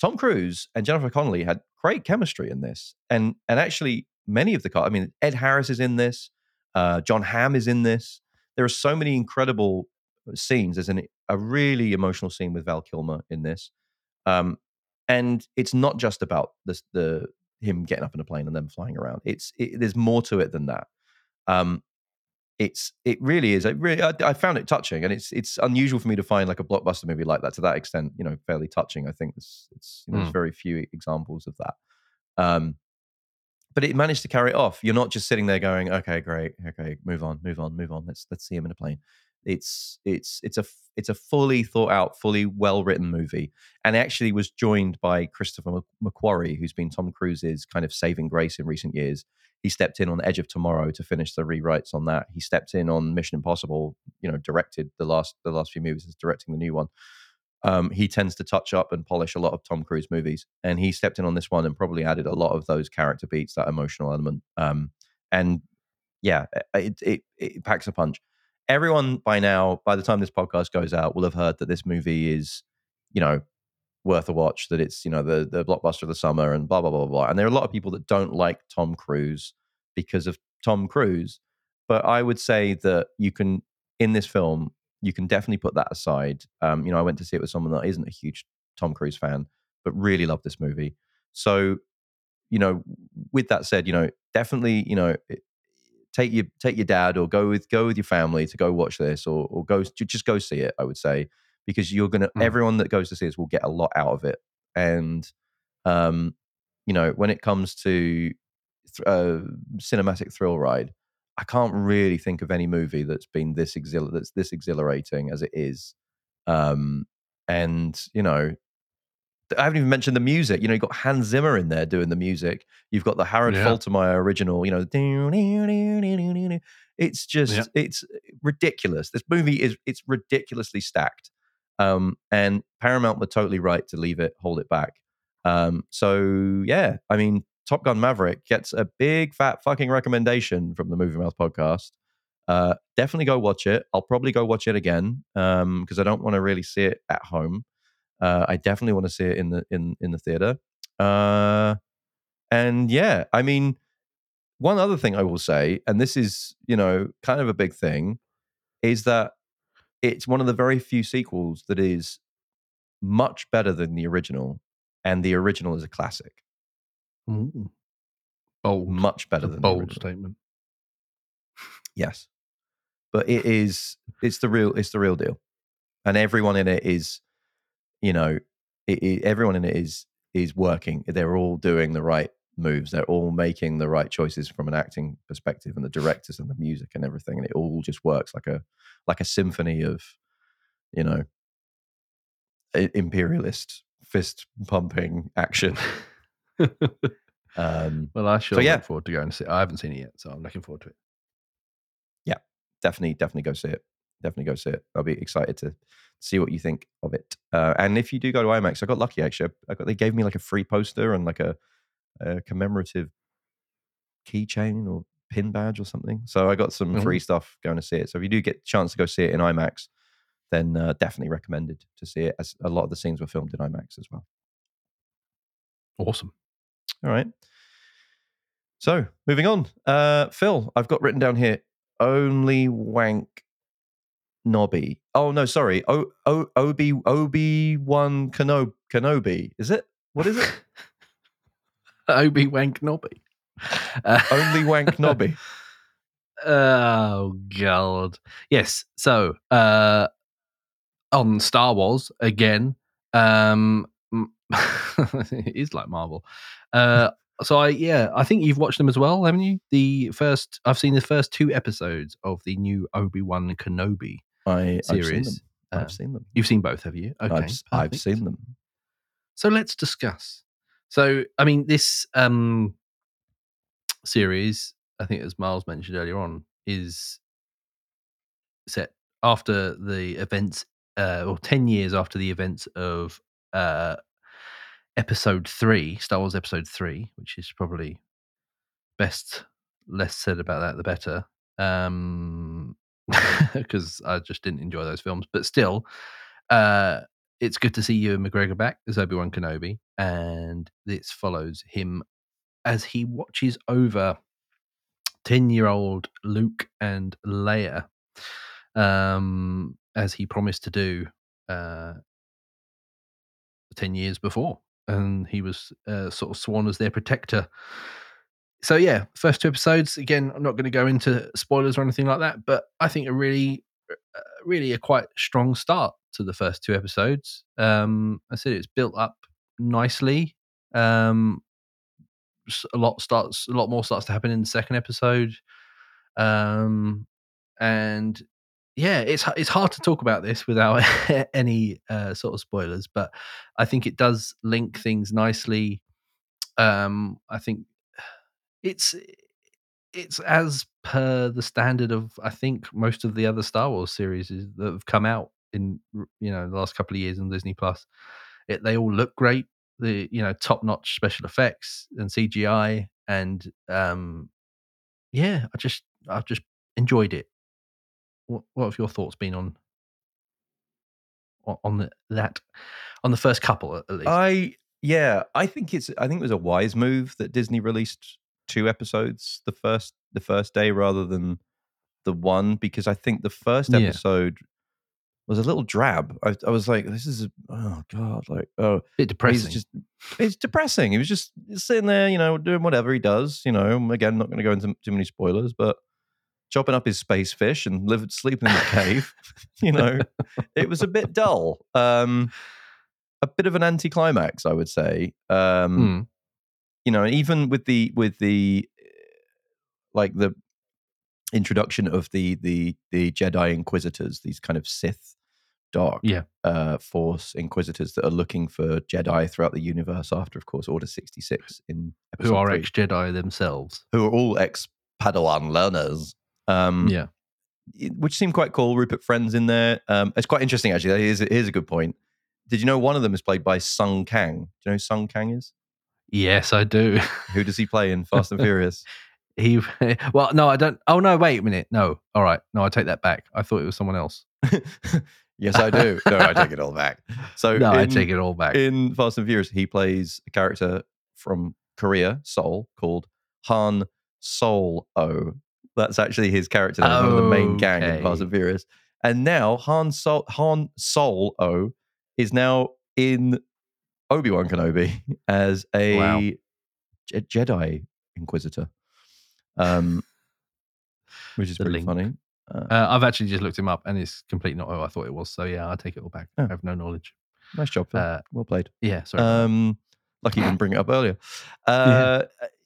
Tom Cruise and Jennifer Connelly had great chemistry in this, and and actually many of the cast. I mean, Ed Harris is in this. Uh, Jon Hamm is in this. There are so many incredible scenes. There's an, a really emotional scene with Val Kilmer in this, um, and it's not just about this, the him getting up in a plane and then flying around. It's it, there's more to it than that. Um, it's it really is. It really, I, I found it touching, and it's it's unusual for me to find like a blockbuster movie like that to that extent. You know, fairly touching. I think it's it's you know, there's Mm. very few examples of that. Um, but it managed to carry it off. You're not just sitting there going, "Okay, great, okay, move on, move on, move on. Let's let's see him in a plane." It's it's it's a it's a fully thought out, fully well written movie, and actually was joined by Christopher McQuarrie, who's been Tom Cruise's kind of saving grace in recent years. He stepped in on Edge of Tomorrow to finish the rewrites on that. He stepped in on Mission Impossible, you know, directed the last the last few movies, is directing the new one. Um, he tends to touch up and polish a lot of Tom Cruise movies, and he stepped in on this one and probably added a lot of those character beats, that emotional element. Um, and yeah, it, it it packs a punch everyone by now, by the time this podcast goes out, will have heard that this movie is, you know, worth a watch. That it's you know the the blockbuster of the summer and blah blah blah blah. And there are a lot of people that don't like Tom Cruise because of Tom Cruise, but I would say that you can in this film you can definitely put that aside. Um, you know, I went to see it with someone that isn't a huge Tom Cruise fan, but really loved this movie. So, you know, with that said, you know, definitely, you know, take your take your dad or go with go with your family to go watch this or or go just go see it. I would say because you're gonna mm. everyone that goes to see this will get a lot out of it. And um, you know when it comes to th- uh, cinematic thrill ride, I can't really think of any movie that's been this exhil- that's this exhilarating as it is. Um, and you know I haven't even mentioned the music. You know, you've got Hans Zimmer in there doing the music. You've got the Harold yeah. Faltermeyer original, you know, it's just yeah. it's ridiculous. This movie is it's ridiculously stacked. Um, and Paramount were totally right to leave it, hold it back. Um, so yeah, I mean, Top Gun Maverick gets a big fat fucking recommendation from the Movie Mouth podcast. Uh, definitely go watch it. I'll probably go watch it again because um, I don't want to really see it at home. Uh, I definitely want to see it in the in in the theater. Uh, and yeah, I mean, one other thing I will say, and this is you know kind of a big thing, is that it's one of the very few sequels that is much better than the original, and the original is a classic. Ooh. Bold, much better than bold statement. Yes, but it is. It's the real. It's the real deal, and everyone in it is you know, it, it, everyone in it is is working. They're all doing the right moves. They're all making the right choices from an acting perspective, and the directors and the music and everything, and it all just works like a like a symphony of, you know, imperialist fist pumping action. [laughs] um, well, I sure so, yeah. look forward to going to see. It. I haven't seen it yet, so I'm looking forward to it. Yeah, definitely, definitely go see it. Definitely go see it. I'll be excited to see what you think of it. Uh, and if you do go to IMAX, I got lucky actually. I got, they gave me like a free poster and like a, a commemorative keychain or pin badge or something. So I got some mm-hmm. free stuff going to see it. So if you do get a chance to go see it in IMAX, then uh, definitely recommended to see it. As a lot of the scenes were filmed in IMAX as well. Awesome. All right. So moving on, uh, Phil, I've got written down here only wank Nobby. Oh no, sorry. O O Obi Obi Wan Kenobi. Kenobi. Is it? What is it? Obi Wank Nobby. Uh, Only Wank Nobby. oh god. Yes. So uh on Star Wars again. Um [laughs] it is like Marvel. Uh so I yeah, I think you've watched them as well, haven't you? The first I've seen the first two episodes of the new Obi Wan Kenobi I, series. I've seen them. I've um, seen them. You've seen both, have you? Okay, I've, I've, seen them. So let's discuss. So I mean, this um series, I think as Miles mentioned earlier on, is set after the events, uh, or ten years after the events of uh episode three, Star Wars episode three, which is probably best less said about that the better. Um, [laughs] because I just didn't enjoy those films. But still, uh, it's good to see Ewan McGregor back as Obi Wan Kenobi, and this follows him as he watches over ten-year-old Luke and Leia, um, as he promised to do uh, ten years before, and he was uh, sort of sworn as their protector so yeah, first two episodes. Again, I'm not going to go into spoilers or anything like that, but I think a really, uh, really a quite strong start to the first two episodes. Um, I said it's built up nicely. Um, a lot starts a lot more starts to happen in the second episode um and yeah it's it's hard to talk about this without [laughs] any uh, sort of spoilers but i think it does link things nicely um i think it's it's as per the standard of i think most of the other star wars series that have come out in you know the last couple of years on disney plus. It, they all look great. The you know top notch special effects and cgi and um yeah i just i've just enjoyed it. What, what have your thoughts been on on- the, that on the first couple at least? I yeah, I think it's I think it was a wise move that Disney released two episodes the first the first day rather than the one because I think the first Yeah. episode was a little drab. I, I was like, this is a, oh god, like oh bit depressing just it's depressing. He was just sitting there, you know, doing whatever he does. You know, again, not going to go into too many spoilers, but chopping up his space fish and living sleeping in the cave. [laughs] you know, it was a bit dull. Um, a bit of an anticlimax, I would say. Um, Hmm. You know, and even with the with the like the introduction of the the the Jedi Inquisitors, these kind of Sith dark Yeah. uh, Force Inquisitors that are looking for Jedi throughout the universe. After, of course, Order sixty six in who are ex jedi themselves who are all ex Padawan learners. Um, yeah which seemed quite cool. Rupert Friend's in there. Um, it's quite interesting actually. Here's, here's a good point. Did you know one of them is played by Sung Kang? Do you know who Sung Kang is? Yes i do Who does he play in Fast and Furious? [laughs] he [laughs] well no i don't oh no wait a minute no all right no i take that back i thought it was someone else [laughs] yes, I do. No, I take it all back. So no i take it all back in Fast and Furious, he plays a character from Korea, Seoul, called Han Sol O. That's actually his character name, one of the main gang in Fast and Furious. And now Han Sol Han Seoul-Oh is now in Obi Wan Kenobi as a Wow. Je- Jedi Inquisitor, um, which is The pretty link. funny. Uh, uh, i've actually just looked him up and it's completely not who i thought it was so yeah i take it all back Oh. i have no knowledge nice job, Phil. uh, well played. yeah sorry Um, lucky you didn't bring it up earlier. [laughs] Uh,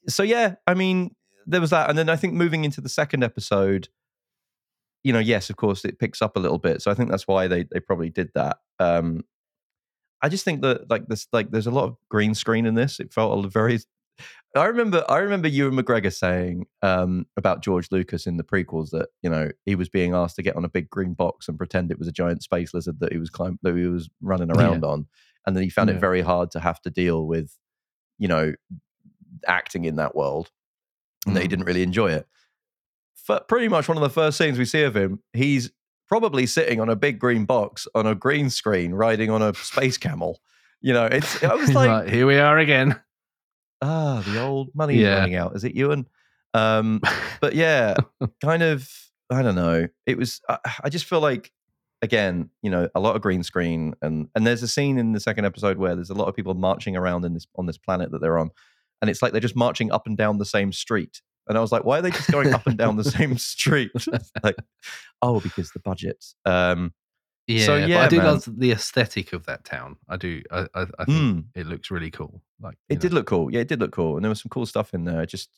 So yeah, I mean, there was that, and then I think moving into the second episode, you know, yes, of course, it picks up a little bit. So I think that's why they they probably did that. Um, I just think that like this, like there's a lot of green screen in this. It felt a very. I remember, I remember Ewan McGregor saying um, about George Lucas in the prequels that you know he was being asked to get on a big green box and pretend it was a giant space lizard that he was climb that he was running [laughs] around on, and then he found Yeah. it very hard to have to deal with, you know, acting in that world, and that he Mm. didn't really enjoy it. For pretty much one of the first scenes we see of him, he's probably sitting on a big green box on a green screen, riding on a space camel. You know, it's. I [laughs] was like, like, here we are again ah, the old money is Yeah. running out. Is it Ewan? Um, but yeah, [laughs] kind of. I don't know. It was. I, I just feel like, again, you know, a lot of green screen, and and there's a scene in the second episode where there's a lot of people marching around in this on this planet that they're on, and it's like they're just marching up and down the same street. And I was like, why are they just going up and down the [laughs] same street? like, oh, because the budget. Um, yeah, So, yeah, i do man. love the aesthetic of that town i do i i, I think mm. it looks really cool like It did look cool. Yeah, it did look cool. And there was some cool stuff in there. Just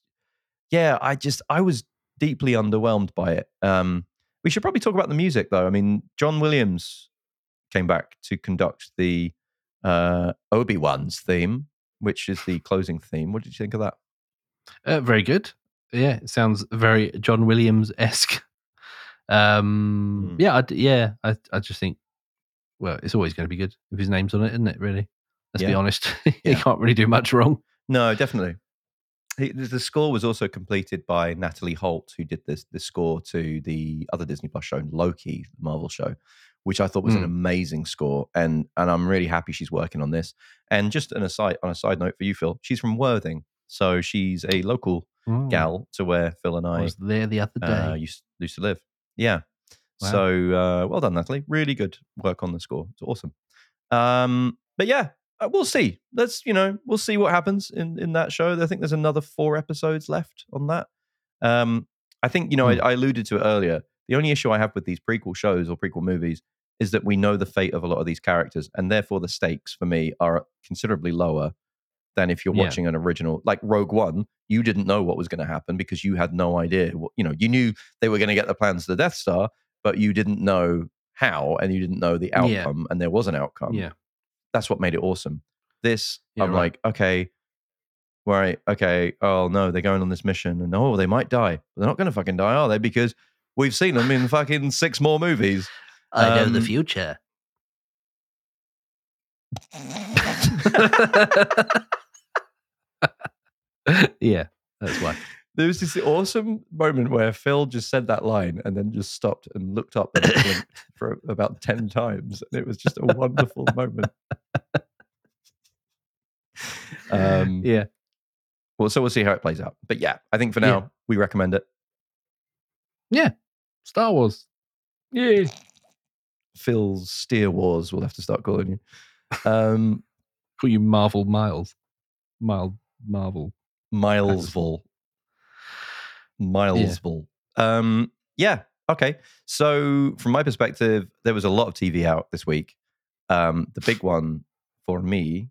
yeah, I just I was deeply underwhelmed by it. Um we should probably talk about the music though. I mean, John Williams came back to conduct the uh Obi-Wan's theme, which is the closing theme. What did you think of that? Uh, very good. Yeah, it sounds very John Williams esque. [laughs] Um, Mm. yeah, I yeah, I, I just think, well, it's always going to be good if his name's on it, isn't it? Really, let's be honest. [laughs] he Yeah. can't really do much wrong. No, definitely. He- The score was also completed by Natalie Holt, who did this the score to the other Disney Plus show, Loki, the Marvel show, which I thought was an Mm. amazing score, and and I'm really happy she's working on this. And just an aside on a side note for you, Phil, she's from Worthing, so she's a local Oh, gal to where Phil and I I was there the other day. uh, used used to live. Yeah. Wow. So uh, well done, Natalie. Really good work on the score. It's awesome. Um, but yeah, uh, we'll see. Let's you know we'll see what happens in in that show. I think there's another four episodes left on that. Um, I think you know Hmm. I, I alluded to it earlier. The only issue I have with these prequel shows or prequel movies is that we know the fate of a lot of these characters, and therefore the stakes for me are considerably lower than if you're Yeah. watching an original like Rogue One. You didn't know what was going to happen because you had no idea. What, you know, you knew they were going to get the plans to the Death Star, but you didn't know how, and you didn't know the Yeah. outcome, and there was an outcome. yeah, that's what made it awesome. This, Yeah, I'm right. like, okay, right, okay. Oh no, they're going on this mission, and oh, they might die. But they're not going to fucking die, are they? Because we've seen them in fucking six more movies. I know the Um, future. [laughs] [laughs] [laughs] yeah, that's why. There was this awesome moment where Phil just said that line and then just stopped and looked up and [coughs] blinked for about 10 times. And it was just a wonderful moment. Um, [laughs] Yeah, well, so we'll see how it plays out. But yeah, I think for now, Yeah. we recommend it. Yeah. Star Wars. Yeah, Phil's Steer Wars, we'll have to start calling you. Um, call you Marvel Miles. Mild Marvel. Milesville. Milesville. Um, yeah. Okay. So from my perspective, there was a lot of TV out this week. Um, the big one for me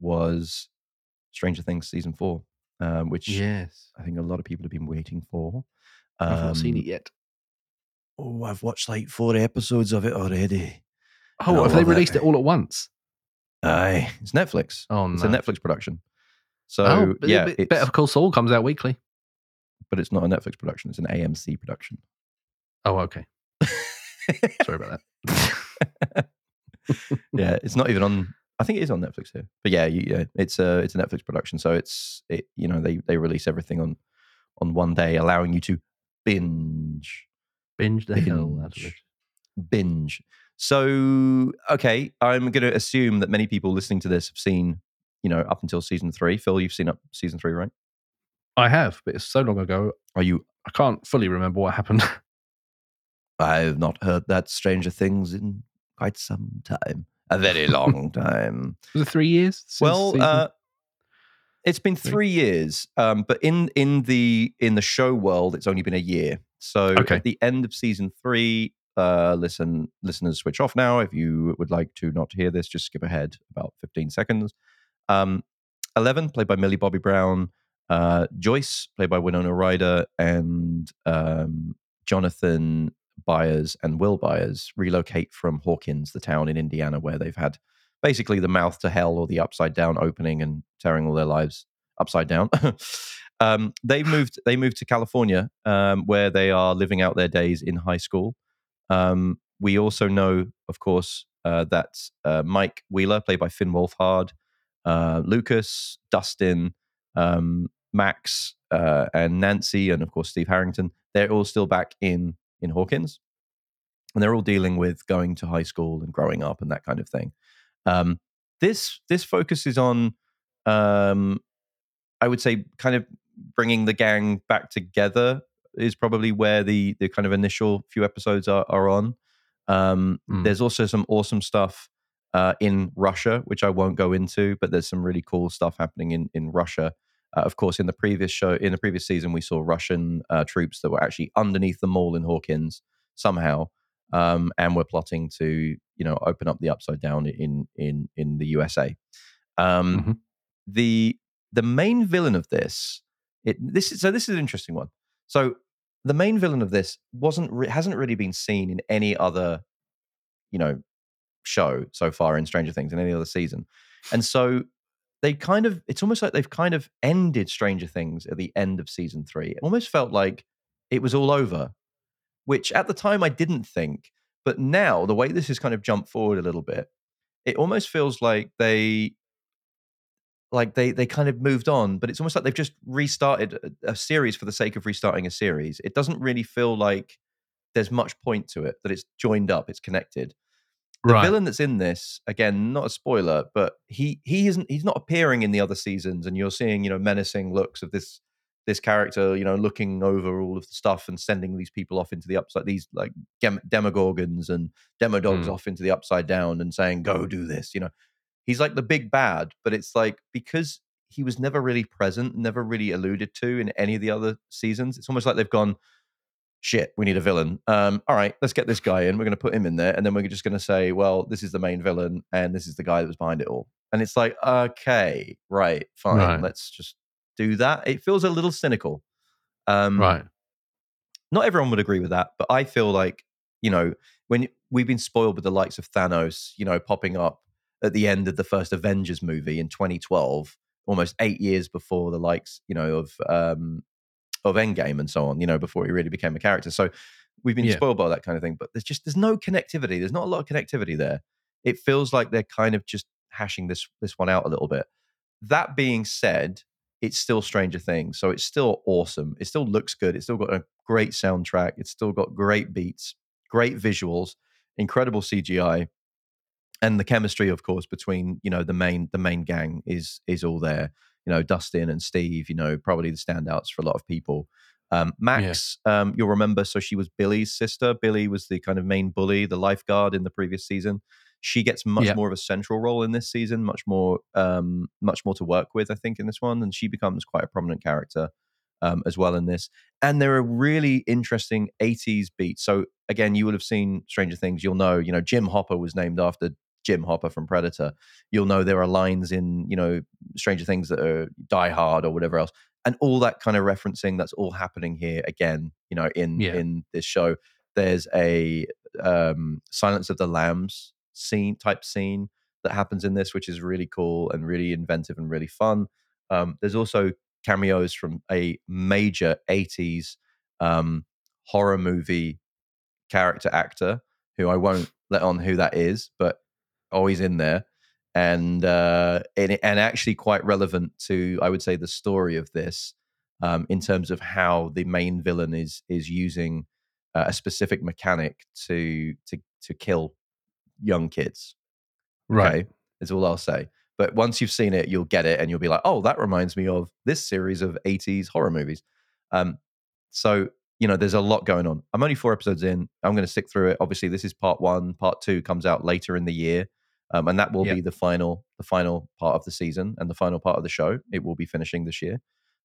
was Stranger Things season four, um, which Yes, I think a lot of people have been waiting for. I've not seen Um, it yet. Oh, I've watched like four episodes of it already. Oh, have they love it. released it all at once? Aye, it's Netflix. Oh It's a Netflix production. So oh, but- yeah, but Better Call Saul comes out weekly. but it's not a Netflix production. It's an AMC production. Oh, okay. [laughs] Sorry about that. [laughs] yeah, it's not even on. I think it is on Netflix here. But yeah, you, yeah, it's a it's a Netflix production, so it's it. You know, they they release everything on on one day, allowing you to binge Binge the hell out of it. binge. So okay, I'm going to assume that many people listening to this have seen, you know, up until season three. Phil, you've seen up season three, right? I have, but it's so long ago, Are you? I can't fully remember what happened. [laughs] I've not heard that Stranger Things in quite some time, a very long [laughs] time. Was it three years? well, uh, it's been three? three years, um, but in in the in the show world, it's only been a year. So Okay. at the end of season three, uh, listen, listeners, switch off now. If you would like to not hear this, just skip ahead about fifteen seconds. Um, Eleven, played by Millie Bobby Brown, uh, Joyce, played by Winona Ryder, and um, Jonathan Byers and Will Byers relocate from Hawkins, the town in Indiana where they've had basically the mouth to hell or the upside down opening and tearing all their lives upside down. [laughs] um, they [laughs] moved. They moved to California, um, where they are living out their days in high school. Um, we also know, of course, uh, that uh, Mike Wheeler, played by Finn Wolfhard, uh, Lucas, Dustin, um, Max, uh, and Nancy, and of course Steve Harrington. They're all still back in in Hawkins, and they're all dealing with going to high school and growing up and that kind of thing. Um, this this focuses on, um, I would say, kind of bringing the gang back together is probably where the the kind of initial few episodes are are on. Um, Mm. There's also some awesome stuff uh, in Russia, which I won't go into, but there's some really cool stuff happening in in Russia. Uh, of course, in the previous show, in the previous season, we saw Russian uh, troops that were actually underneath the mall in Hawkins somehow, um, and were plotting to, you know, open up the upside down in in in the USA. Um, Mhm. The the main villain of this, it this is so this is an interesting one. So the main villain of this wasn't hasn't really been seen in any other, you know, show so far in Stranger Things in any other season, and so they kind of it's almost like they've kind of ended Stranger Things at the end of season three. It almost felt like it was all over, which at the time I didn't think, but now the way this has kind of jumped forward a little bit, it almost feels like they like they they kind of moved on, but it's almost like they've just restarted a, a series for the sake of restarting a series. It doesn't really feel like there's much point to it that it's joined up, it's connected. The right. villain that's in this, again, not a spoiler, but he he isn't he's not appearing in the other seasons, and you're seeing you know menacing looks of this this character, you know, looking over all of the stuff and sending these people off into the upside, these like gem- demogorgons and demodogs Mm. off into the upside down and saying, "Go do this," you know. He's like the big bad, but it's like because he was never really present, never really alluded to in any of the other seasons. It's almost like they've gone, shit, we need a villain. Um, all right, let's get this guy in. We're going to put him in there, and then we're just going to say, well, this is the main villain, and this is the guy that was behind it all. And it's like, okay, right, fine, Right. let's just do that. It feels a little cynical. Um, right. not everyone would agree with that, but I feel like, you know, when we've been spoiled with the likes of Thanos, you know, popping up at the end of the first Avengers movie in 2012, almost eight years before the likes, you know, of um of Endgame and so on, you know, before he really became a character. So we've been Yeah. spoiled by that kind of thing, but there's just there's no connectivity. There's not a lot of connectivity there. It feels like they're kind of just hashing this this one out a little bit. That being said, it's still Stranger Things, so it's still awesome. It still looks good. It's still got a great soundtrack. It's still got great beats, great visuals, incredible CGI, and the chemistry, of course, between you know the main the main gang is is all there. You know, Dustin and Steve. You know, probably the standouts for a lot of people. Um, Max, um, you'll remember. So she was Billy's sister. Billy was the kind of main bully, the lifeguard in the previous season. She gets much Yeah. more of a central role in this season, much more, um, much more to work with, I think, in this one, and she becomes quite a prominent character um, as well in this. And there are really interesting '80s beats. So again, you would have seen Stranger Things. You'll know, you know, Jim Hopper was named after Jim Hopper from Predator. You'll know there are lines in, you know, Stranger Things that are Die Hard or whatever else, and all that kind of referencing. That's all happening here again. You know, in Yeah. in this show, there's a um, Silence of the Lambs scene type scene that happens in this, which is really cool and really inventive and really fun. Um, there's also cameos from a major 80s um, horror movie character actor who I won't let on who that is, but always in there. And uh, and, and actually quite relevant to, I would say, the story of this um, in terms of how the main villain is is using uh, a specific mechanic to to to kill young kids. Right. Okay, is all I'll say. But once you've seen it, you'll get it, and you'll be like, "Oh, that reminds me of this series of '80s horror movies." Um, so you know, there's a lot going on. I'm only four episodes in. I'm going to stick through it. Obviously, this is part one. Part two comes out later in the year, um, and that will Yeah. be the final, the final part of the season and the final part of the show. It will be finishing this year.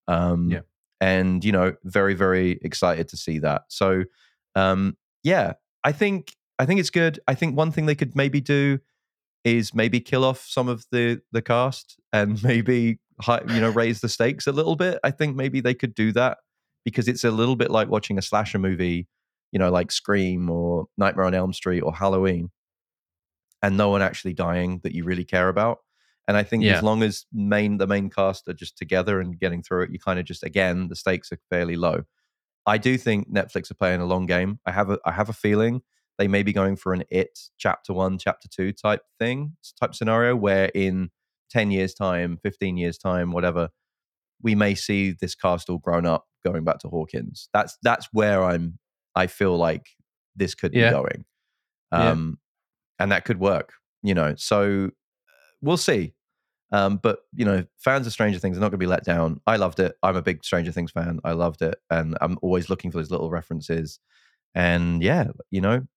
Um, Yeah. and you know, very, very excited to see that. So, um, yeah, I think I think it's good. I think one thing they could maybe do is maybe kill off some of the the cast and [laughs] maybe you know raise the stakes a little bit. I think maybe they could do that because it's a little bit like watching a slasher movie, you know, like Scream or Nightmare on Elm Street or Halloween, and no one actually dying that you really care about. And I think Yeah. as long as main the main cast are just together and getting through it, you kind of just again the stakes are fairly low. I do think Netflix are playing a long game. I have a I have a feeling they may be going for an it chapter one, chapter two type thing, type scenario where in 10 years' time, 15 years' time, whatever, we may see this cast all grown up going back to Hawkins. That's that's where I'm I feel like this could Yeah. be going. Um and that could work, you know. So we'll see. Um, but you know, fans of Stranger Things are not going to be let down. I loved it. I'm a big Stranger Things fan. I loved it, and I'm always looking for those little references. And yeah, you know,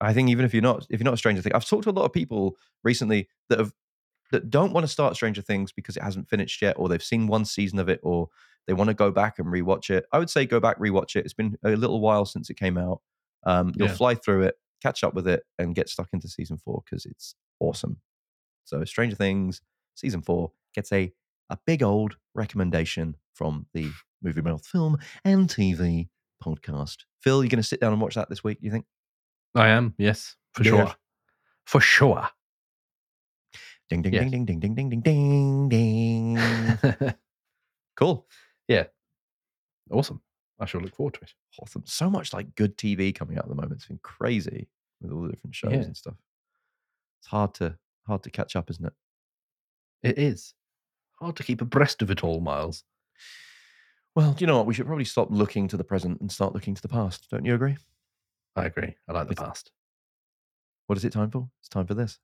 I think even if you're not if you're not a Stranger Things, I've talked to a lot of people recently that have that don't want to start Stranger Things because it hasn't finished yet, or they've seen one season of it, or they want to go back and rewatch it. I would say go back rewatch it. It's been a little while since it came out. Um, you'll Yeah. fly through it, catch up with it and get stuck into season four because it's awesome. So, Stranger Things season four gets a, a big old recommendation from the Movie Mouth Film and TV podcast. Phil, you're going to sit down and watch that this week, you think? I am, yes, for yeah. sure. For sure. Ding, ding, yes. ding, ding, ding, ding, ding, ding, ding. [laughs] cool. Yeah. Awesome. I shall look forward to it. Awesome. So much like good TV coming out at the moment. It's been crazy with all the different shows Yeah. and stuff. It's hard to hard to catch up, isn't it? It is hard to keep abreast of it all, Miles. Well, do you know what? We should probably stop looking to the present and start looking to the past. Don't you agree? I agree. I like the It's- past. What is it time for? It's time for this.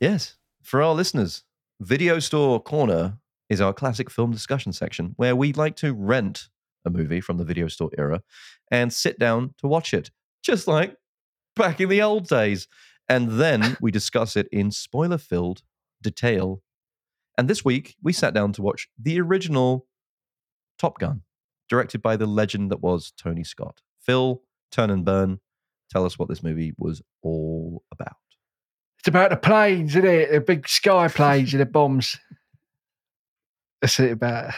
Yes, for our listeners, Video Store Corner is our classic film discussion section where we'd like to rent a movie from the video store era and sit down to watch it, just like back in the old days. And then [laughs] we discuss it in spoiler filled detail. And this week, we sat down to watch the original Top Gun, directed by the legend that was Tony Scott. Phil, turn and burn. Tell us what this movie was all about. It's about the planes, isn't it? The big sky planes and the bombs. That's it about.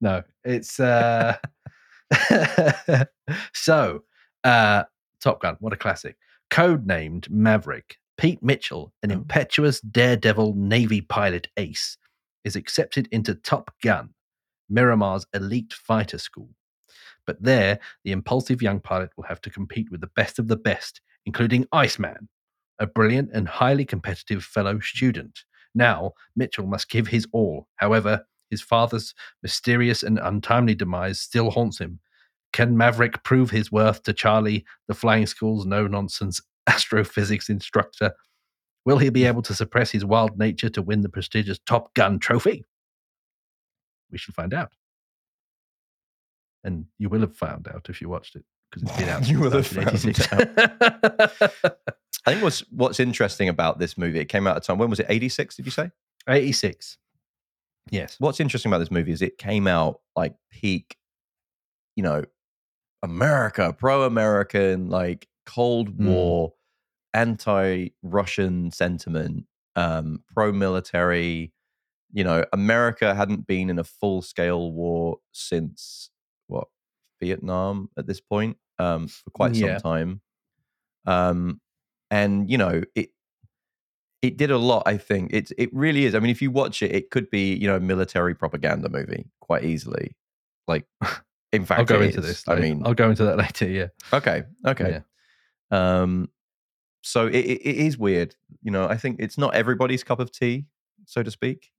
No, it's uh [laughs] so uh Top Gun, what a classic. Codenamed Maverick, Pete Mitchell, an Oh. impetuous daredevil Navy pilot ace, is accepted into Top Gun, Miramar's elite fighter school. But there, the impulsive young pilot will have to compete with the best of the best, including Iceman, a brilliant and highly competitive fellow student. Now, Mitchell must give his all. However, his father's mysterious and untimely demise still haunts him. Can Maverick prove his worth to Charlie, the flying school's no nonsense [laughs] astrophysics instructor? Will he be [laughs] able to suppress his wild nature to win the prestigious Top Gun trophy? We shall find out. And you will have found out if you watched it because it's [laughs] been out. You will have found 1986. I think what's what's interesting about this movie, it came out at a time. When was it? 86, did you say? 86. Yes. What's interesting about this movie is it came out like peak, you know, America, pro American, like Cold Mm. War, anti Russian sentiment, um, pro military. You know, America hadn't been in a full scale war since what, Vietnam at this point, um, for quite Yeah. some time. Um, and, you know, it, it did a lot. I think it it really is. I mean, if you watch it, it could be you know a military propaganda movie quite easily. Like, [laughs] in fact, I'll go into is. this. I mean, I'll go into that [laughs] later. Yeah. okay, okay. Um, so it, it, it is weird. You know, I think it's not everybody's cup of tea, so to speak.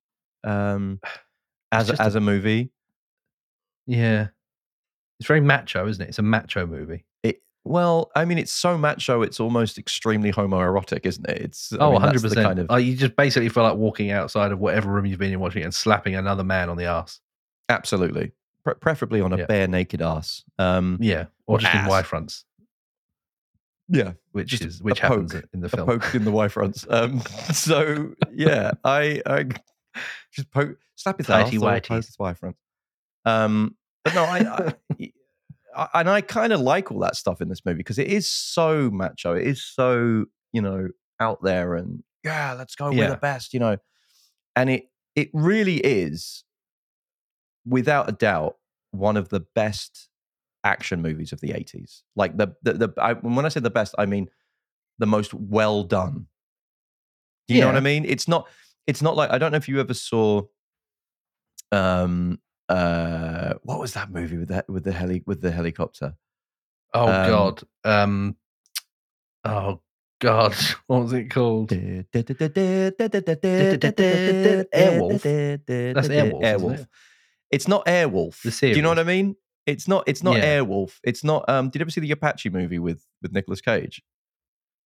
Um, [sighs] as just a, a- as a movie, Yeah. It's very macho, isn't it? It's a macho movie. Well, I mean, it's so macho, it's almost extremely homoerotic, isn't it? It's I oh, mean, 100%. the kind of Oh, you just basically feel like walking outside of whatever room you've been in watching it and slapping another man on the ass. absolutely, Pre- preferably on a Yeah. bare naked ass. Um, Yeah. Or, Or just in ass. Y fronts, yeah, which Just is which happens poke. in the film. a poke in the Y fronts. Um, [laughs] so yeah, I, I just poke, slap his Tighty ass or poke his Y front. Um, but no, I, I, [laughs] I and I kind of like all that stuff in this movie because it is so macho. It is so you know out there and yeah, let's go. We're Yeah. the best, you know. And it it really is, without a doubt, one of the best action movies of the 80s. Like the the, the I, when I say the best, I mean the most well done. Do you know what I mean? It's not it's not like I don't know if you ever saw um uh what was that movie with that with the heli with the helicopter? oh, um, God. Um, oh, God. What was it called? Airwolf. That's Airwolf, Airwolf. it? It's not Airwolf. The Do you know what I mean? It's not. It's not Yeah. Airwolf. It's not. Um. Did you ever see the Apache movie with with Nicolas Cage?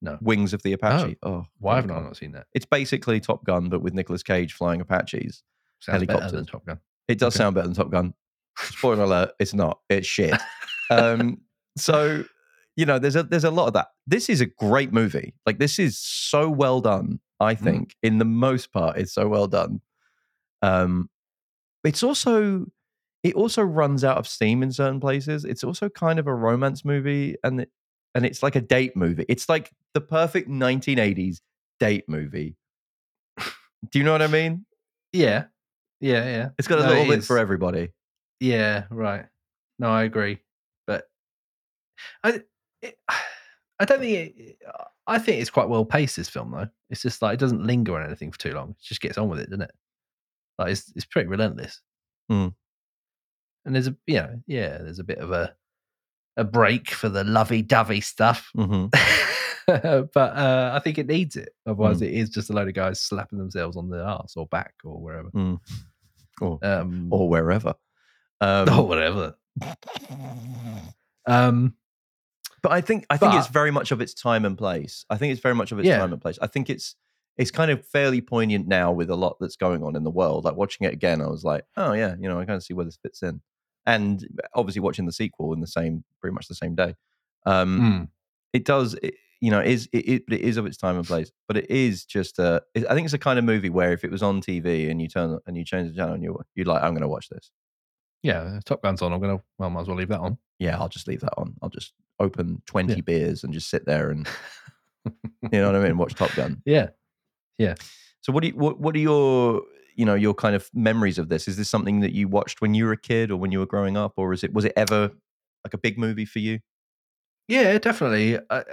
No. Wings of the Apache. Oh, Why haven't I not seen that? It's basically Top Gun, but with Nicolas Cage flying Apaches. Sounds Helicopters. Top Gun. It does Okay. sound better than Top Gun. [laughs] Spoiler alert: it's not. It's shit. um. [laughs] So you know, there's a there's a lot of that. This is a great movie. Like this is so well done. I Mm. think, in the most part, it's so well done. Um, it's also it also runs out of steam in certain places. It's also kind of a romance movie, and it, and it's like a date movie. It's like the perfect 1980s date movie. [laughs] Do you know what I mean? Yeah. Yeah. Yeah. It's got a No, little bit is. for everybody. Yeah, right. No, I agree, but I, it, I don't think it, I think it's quite well paced. This film, though, it's just like it doesn't linger on anything for too long. It just gets on with it, doesn't it? Like it's it's pretty relentless. Mm. And there's a you know yeah, there's a bit of a a break for the lovey dovey stuff, hmm [laughs] but uh, I think it needs it. Otherwise, Mm. it is just a load of guys slapping themselves on the ass or back or wherever. Or Um, or wherever. Um, or whatever. Um, but I think I think it's very much of its time and place. I think it's very much of its Yeah. time and place. I think it's it's kind of fairly poignant now with a lot that's going on in the world. Like watching it again, I was like, oh yeah, you know, I kind of see where this fits in. And obviously watching the sequel in the same, pretty much the same day. Um, mm. it does it, you know, it is it, it, it is of its time and place, but it is just a. It, I think it's a kind of movie where if it was on TV and you turn and you change the channel and you you'd like, I'm going to watch this. Yeah, uh, Top Gun's on. I'm gonna. Well, might as well leave that on. Yeah, I'll just leave that on. I'll just open 20 Yeah. beers and just sit there and [laughs] you know what I mean, watch Top Gun. Yeah, yeah, So what do you, what what are your you know your kind of memories of this? Is this something that you watched when you were a kid or when you were growing up, or is it was it ever like a big movie for you? yeah, definitely. I,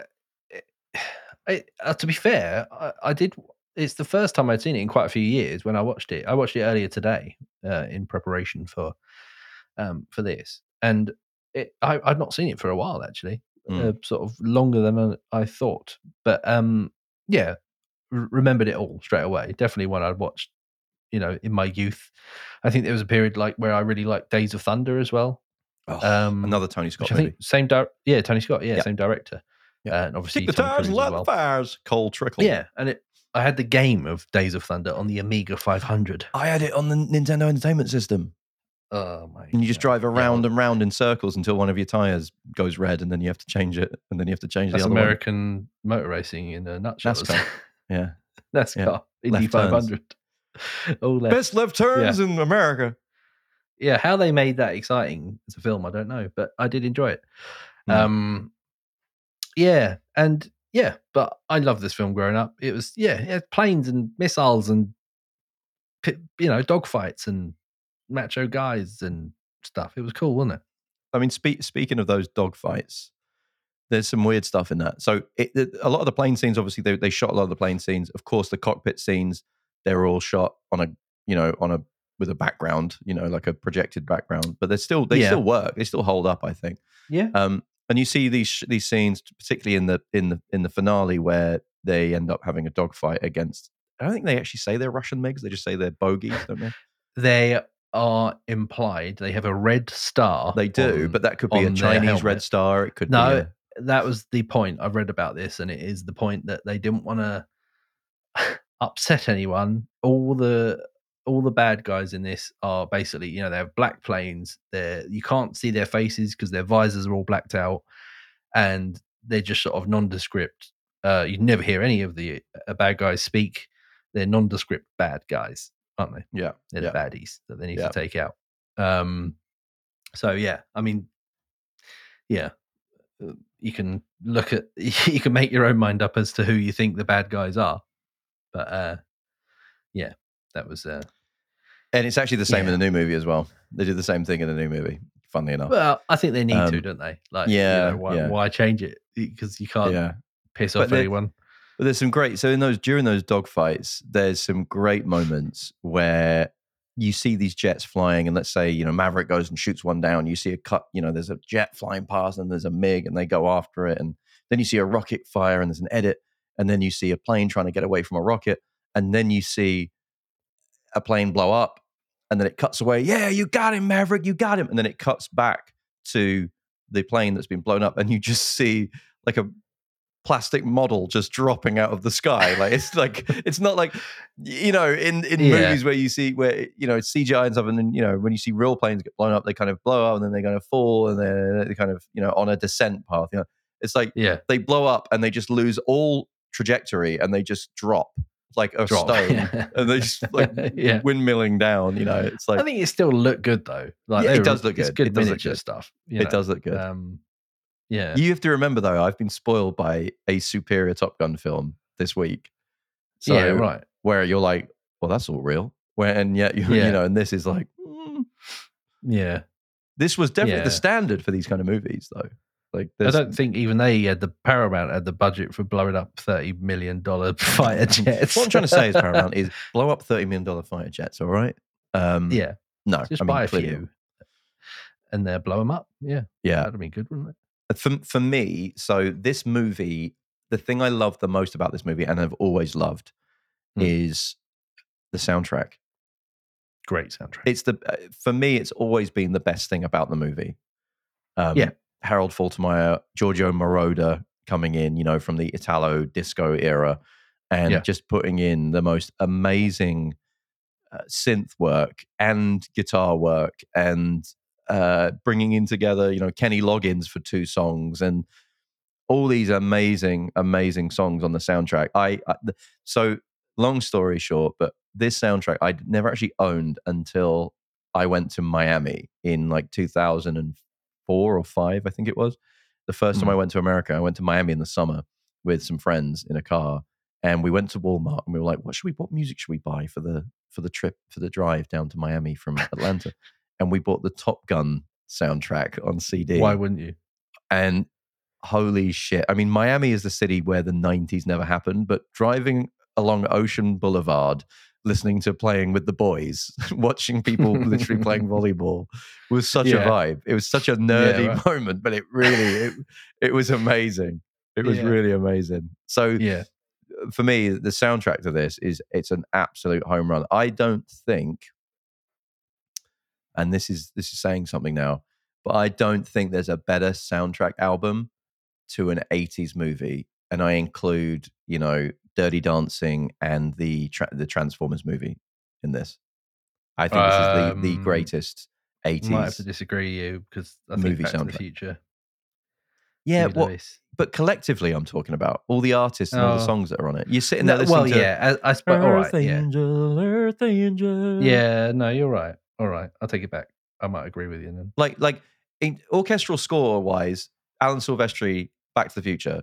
[sighs] I, uh, to be fair, I, I did. It's the first time I'd seen it in quite a few years. When I watched it, I watched it earlier today uh, in preparation for um, for this, and it, I, I'd not seen it for a while actually, Mm. uh, sort of longer than I- I thought. But um, yeah, r- remembered it all straight away. Definitely one I'd watched, you know, in my youth. I think there was a period like where I really liked Days of Thunder as well. Um, Another Tony Scott I movie. think same di- yeah Tony Scott yeah Yeah. same director Yeah. and obviously Kick the Tom tires Cruise light as the fires. Cole Trickle. yeah and it I had the game of Days of Thunder on the Amiga 500 I had it on the Nintendo Entertainment System, oh my and you just drive around well, and round in circles until one of your tires goes red, and then you have to change it, and then you have to change that's the other American motor racing in a nutshell NASCAR. it? one. [laughs] Yeah, [laughs] NASCAR Indy Left turns. 500 [laughs] all left. best left turns in America. yeah how they made that exciting as a film I don't know but I did enjoy it Mm. um yeah and yeah but I loved this film growing up it was yeah it had planes and missiles and you know dogfights and macho guys and stuff it was cool wasn't it I mean, spe- speaking of those dogfights, there's some weird stuff in that. So it, it- a lot of the plane scenes, obviously, they, they shot a lot of the plane scenes. Of course, the cockpit scenes, they're all shot on a, you know, on a with a background, you know, like a projected background. But they still they Yeah. still work. They still hold up. I think. yeah Um, and you see these these scenes, particularly in the in the in the finale, where they end up having a dogfight against. I don't think they actually say they're Russian MiGs. They just say they're bogies, don't they? they are implied they have a red star They do, on- but that could be a Chinese red star. It could No, be. A, that was the point I've read about this, and it is the point that they didn't want to [laughs] upset anyone. All the all the bad guys in this are basically, you know, they have black planes. They're you can't see their faces because their visors are all blacked out, and they're just sort of nondescript. Uh, you never hear any of the uh, bad guys speak. They're nondescript bad guys, aren't they? yeah, They're Yeah. the baddies that they need Yeah. to take out. Um, so yeah, I mean, yeah, uh, you can look at [laughs] you can make your own mind up as to who you think the bad guys are, but uh, yeah, that was uh, And it's actually the same Yeah. in the new movie as well. They did the same thing in the new movie. Funnily enough. well, I think they need to, Um, don't they? Like, you yeah, know, why, yeah. why change it? Because you can't yeah. piss off they- anyone. But there's some great so in those during those dogfights, there's some great moments where you see these jets flying, and let's say, you know, Maverick goes and shoots one down, you see a cut, you know, there's a jet flying past and there's a MiG and they go after it, and then you see a rocket fire and there's an edit, and then you see a plane trying to get away from a rocket, and then you see a plane blow up, and then it cuts away. Yeah, you got him, Maverick, you got him. And then it cuts back to the plane that's been blown up, and you just see like a plastic model just dropping out of the sky. Like it's [laughs] like it's not like you know in in Yeah. movies where you see where you know it's CGI and stuff, and then you know when you see real planes get blown up, they kind of blow up and then they kind of fall and they're, they're kind of you know on a descent path. You know, it's like Yeah, they blow up and they just lose all trajectory and they just drop like a drop. stone. [laughs] And they just like yeah. windmilling down, you know. It's like I think it still look good though. Like Yeah, it were- does look it's good. good It does look good. stuff. you it know. does look good. Um, yeah, You have to remember though, I've been spoiled by a superior Top Gun film this week. So yeah, right. where you're like, well, that's all real. Where and yet you [laughs] Yeah. you know, and this is like mm. Yeah, this was definitely Yeah. the standard for these kind of movies though. Like I don't think even they had the Paramount had the budget for blowing up thirty million dollar [laughs] fighter jets. what I'm trying to say is Paramount [laughs] is blow up thirty million dollar fighter jets, all right? Um yeah, no, just I mean, buy a clearly few, and they blow them up. Yeah, Yeah. that'd be good, wouldn't it? for for me, so this movie, the thing I love the most about this movie, and I've always loved, Hmm. is the soundtrack. Great soundtrack. It's the uh, for me, it's always been the best thing about the movie. Um, Yeah. Harold Faltermeyer, Giorgio Moroder coming in, you know, from the Italo disco era, and Yeah. just putting in the most amazing uh, synth work and guitar work, and uh, bringing in together, you know, Kenny Loggins for two songs, and all these amazing, amazing songs on the soundtrack. I, I so long story short, but this soundtrack I never actually owned until I went to Miami in like 2004 or five, I think it was. The first time. I mm-hmm. went to America, I went to Miami in the summer with some friends in a car, and we went to Walmart and we were like, "What should we? What music should we buy for the for the trip for the drive down to Miami from [laughs] Atlanta?" and we bought the Top Gun soundtrack on CD. Why wouldn't you? And holy shit. I mean, Miami is the city where the 90s never happened, but driving along Ocean Boulevard, listening to playing with the boys, [laughs] watching people literally playing [laughs] volleyball was such Yeah. a vibe. It was such a nerdy right. [laughs] moment, but it really, it, it was amazing. It was Yeah. really amazing. So Yeah. Uh, for me, the soundtrack to this is it's an absolute home run. I don't think, and this is this is saying something now, but I don't think there's a better soundtrack album to an '80s movie, and I include you know Dirty Dancing and the tra- the Transformers movie in this. I think this is the, the Um, greatest Might have '80s. to disagree with you because I think movie Back to soundtrack. the Future. Yeah, what? But collectively, I'm talking about all the artists and all the Oh. songs that are on it. You're sitting there No, listening well, to yeah, I, I suppose. All right, yeah, Angel, Earth Angel. yeah. No, you're right. All right, I'll take it back. I might agree with you then. like like in orchestral score wise, Alan Silvestri, Back to the Future,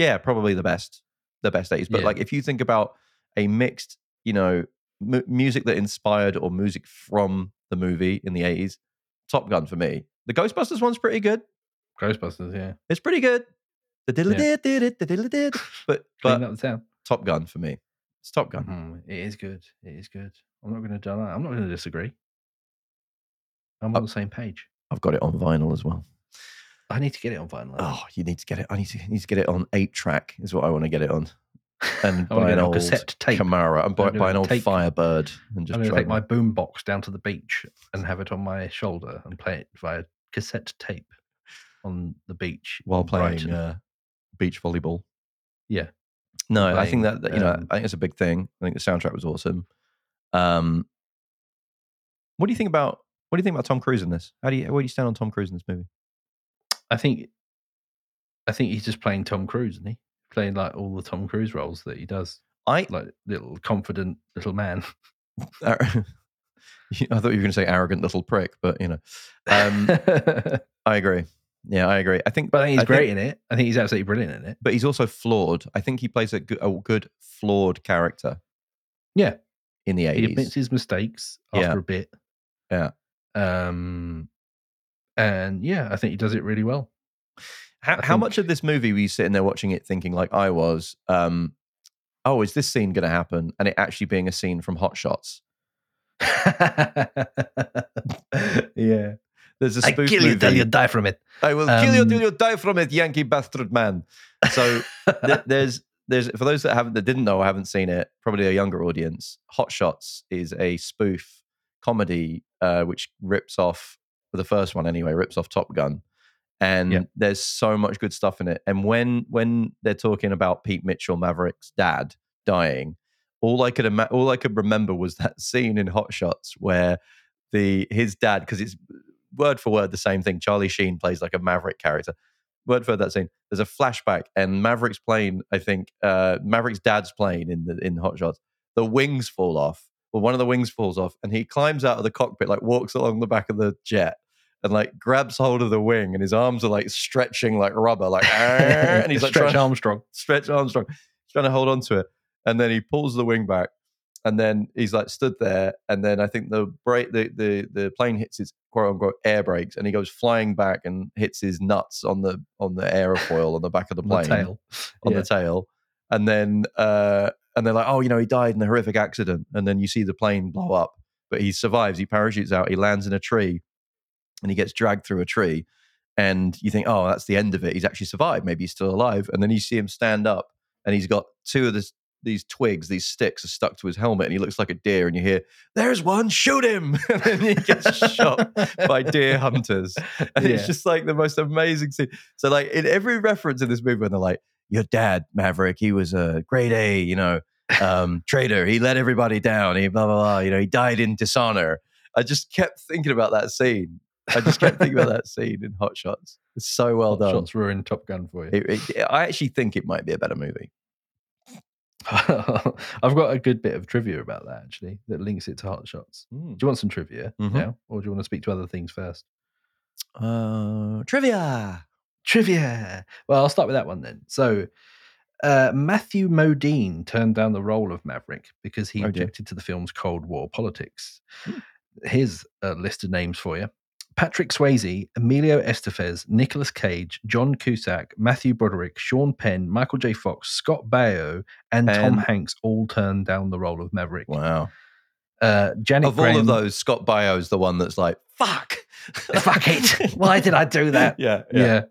yeah, probably the best, the best 80s. But Yeah. like if you think about a mixed, you know, mu music that inspired or music from the movie in the 80s, Top Gun for me. The Ghostbusters one's pretty good. Ghostbusters, yeah. It's pretty good. The diddle-did-did-it, the diddle-did. [laughs] But but up the town. Top Gun for me. It's Top Gun. Mhm, It is good. It is good. I'm not going to deny. I'm not going to disagree. I'm Oh. on the same page. I've got it on vinyl as well. I need to get it on vinyl. Oh, you need to get it. I need to need to get it on eight track. Is what I want to get it on. [laughs] And buy an old cassette tape. Camaro and buy, buy an old take- Firebird and just I'm to take my it. boom box down to the beach and have it on my shoulder and play it via cassette tape on the beach while playing uh, beach volleyball. Yeah. No, I think that, that, you know um, I think it's a big thing. I think the soundtrack was awesome. Um, what do you think about what do you think about Tom Cruise in this? How do you where do you stand on Tom Cruise in this movie? I think I think he's just playing Tom Cruise, isn't he? Playing like all the Tom Cruise roles that he does, I like little confident little man. [laughs] [laughs] I thought you were going to say arrogant little prick, but you know, um, [laughs] I agree. Yeah, I agree. I think, I think he's I great in it. I think he's absolutely brilliant in it. but he's also flawed. I think he plays a good, a good flawed character. Yeah. in the eighties, He admits his mistakes after Yeah. a bit. Yeah. Um, and yeah, I think he does it really well. How, how much of this movie were you sitting there watching it thinking, like I was, um, oh, is this scene going to happen? And it actually being a scene from Hot Shots. [laughs] yeah. There's a I kill you till you die from it. I will kill you Um, till you die from it, Yankee bastard man. So th- [laughs] there's there's for those that haven't that didn't know or haven't seen it, probably a younger audience. Hot Shots is a spoof comedy uh, which rips off the first one anyway, rips off Top Gun. And there's so much good stuff in it. And when when they're talking about Pete Mitchell, Maverick's dad dying, all I could ima- all I could remember was that scene in Hot Shots where the his dad because it's word for word the same thing. Charlie Sheen plays like a Maverick character. Word for word that scene. There's a flashback, and Maverick's plane. I think uh, Maverick's dad's plane in the in Hot Shots. The wings fall off. Well, one of the wings falls off, and he climbs out of the cockpit, like walks along the back of the jet, and like grabs hold of the wing, and his arms are like stretching like rubber, like [laughs] and he's like Stretch trying, Armstrong. stretch Armstrong, he's trying to hold on to it, and then he pulls the wing back, and then he's like stood there, and then I think the brake, the the the plane hits his quote unquote air brakes, and he goes flying back and hits his nuts on the on the aerofoil on the back of the plane the tail. on Yeah. the tail, and then uh, and they're like, oh, you know, he died in a horrific accident, and then you see the plane blow up, but he survives. He parachutes out. He lands in a tree, and he gets dragged through a tree, and you think, oh, that's the end of it. He's actually survived. Maybe he's still alive, and then you see him stand up, and he's got two of this. These twigs, these sticks are stuck to his helmet, and he looks like a deer. And you hear, "There's one, shoot him!" [laughs] and then he gets shot by deer hunters. And it's just like the most amazing scene. So, like in every reference in this movie, when they're like, "Your dad, Maverick, he was a grade A, you know, um, [laughs] traitor. He let everybody down. He blah blah blah. You know, he died in dishonor." I just kept thinking about that scene. I just kept thinking about that scene in Hot Shots. It's so well Hot done. Shots ruined Top Gun for you. It- it- I actually think it might be a better movie. [laughs] I've got a good bit of trivia about that actually that links it to Hot Shots. Do you want some trivia Mhm. now, or do you want to speak to other things first? Uh, trivia. Trivia. Well, I'll start with that one then. So, uh, Matthew Modine turned down the role of Maverick because he Oh, dear. objected to the film's Cold War politics. Hmm. Here's a list of names for you. Patrick Swayze, Emilio Estevez, Nicolas Cage, John Cusack, Matthew Broderick, Sean Penn, Michael J. Fox, Scott Baio, and Tom Hanks all turned down the role of Maverick. Wow. Uh, Janet of all of those, Scott Baio's the one that's like, fuck. Fuck it. [laughs] Why did I do that? yeah. Yeah. Yeah.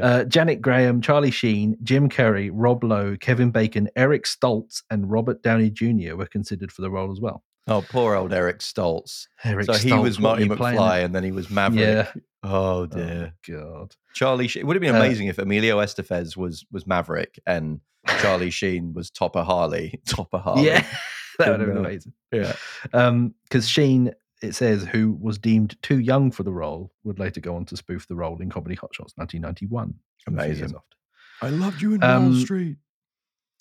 Uh, Janet Graham, Charlie Sheen, Jim Carrey, Rob Lowe, Kevin Bacon, Eric Stoltz, and Robert Downey Jr. were considered for the role as well. Oh, poor old Eric Stoltz. Eric so he was Marty McFly and then he was Maverick. Yeah. Oh, dear. Oh, God. Charlie Sheen. It would have been Uh, amazing if Emilio Estevez was was Maverick and Charlie Sheen was Topper Harley. [laughs] Topper Harley. Yeah. [laughs] that would have been uh, amazing. Yeah. Because Sheen, it says, who was deemed too young for the role, would later go on to spoof the role in Comedy Hot Shots 1991. a few years Amazing. I loved you in Um, Wall Street.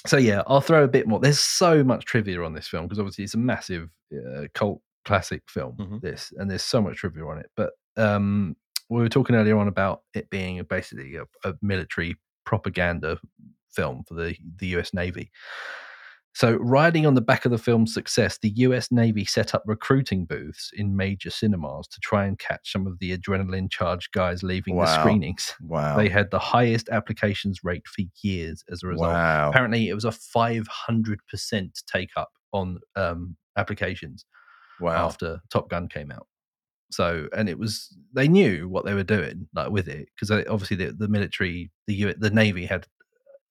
so yeah, I'll throw a bit more. There's so much trivia on this film because obviously it's a massive uh, cult classic film. Mhm. This and there's so much trivia on it. But um, we were talking earlier on about it being basically a, a military propaganda film for the the U.S. Navy. So, riding on the back of the film's success, the US Navy set up recruiting booths in major cinemas to try and catch some of the adrenaline charged guys leaving the screenings. [laughs] Wow. They had the highest applications rate for years as a result. wow. Apparently, it was a 500% take up on um, applications Wow. after Top Gun came out. So, and it was they knew what they were doing, like with it, because obviously the, the military, the U, the Navy had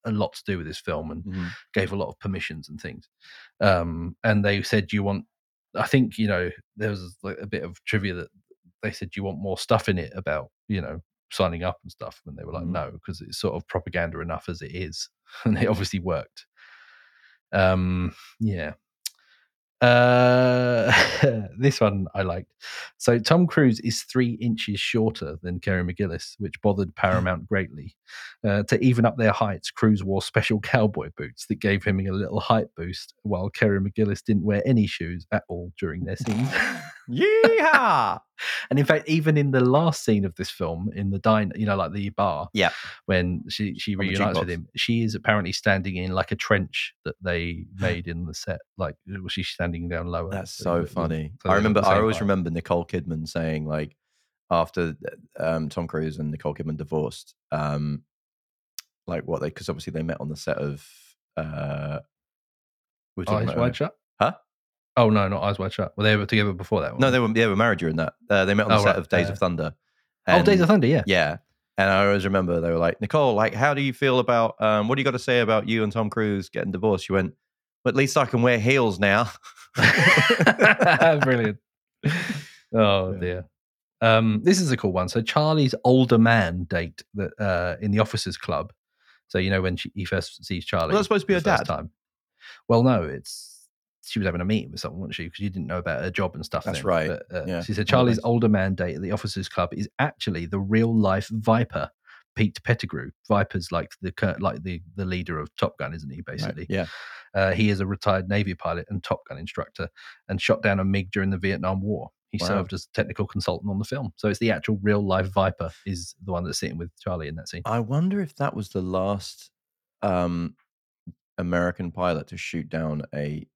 a lot to do with this film and Mhm. gave a lot of permissions and things. Um, and they said, "Do you want?" I think you know there was like a bit of trivia that they said, "Do you want more stuff in it about you know signing up and stuff?" And they were like, Mhm. "No," because it's sort of propaganda enough as it is, [laughs] and it obviously worked. Um, yeah. Uh, [laughs] this one I liked. So Tom Cruise is three inches shorter than Kelly McGillis, which bothered [laughs] Paramount greatly. Uh, to even up their heights, Cruise wore special [laughs] cowboy boots that gave him a little height boost, while Kelly McGillis didn't wear any shoes at all during their scenes. Yeehaw! [laughs] and in fact, even in the last scene of this film, in the diner, you know, like the bar, Yeah. when she she reunites with him, she is apparently standing in like a trench that they [laughs] made in the set. Like was she standing down lower? That's So funny. so I remember. I always remember Nicole Kidman saying like after um, Tom Cruise and Nicole Kidman divorced, um, like what they because obviously they met on the set of. Uh, we Eyes wide shut. Huh? Oh no, not eyes wide shut. Were they were together before that. One. No, they were they were married during that. Uh, they met on the Oh, set right, of Days of Thunder. oh, Days of Thunder. Yeah. Yeah. And I always remember they were like, Nicole, like, how do you feel about um, what do you got to say about you and Tom Cruise getting divorced? She went, well, at least I can wear heels now. [laughs] Brilliant. Oh Yeah. dear. Um, this is a cool one. So Charlie's older man date that uh, in the officers club. So you know when she, he first sees Charlie. Well, that's supposed to be her dad? Time. Well, no, it's she was having a meeting with someone, wasn't she? Because you didn't know about her job and stuff. That's then. right. But, uh, Yeah. She said Charlie's right. older man date at the officers club is actually the real life Viper, Pete Pettigrew. Viper's like the like the the leader of Top Gun, isn't he? Right, Basically, Yeah. uh, he is a retired Navy pilot and Top Gun instructor and shot down a MiG during the Vietnam War. He Wow. served as technical consultant on the film. So it's the actual real life Viper is the one that's sitting with Charlie in that scene. I wonder if that was the last um, American pilot to shoot down a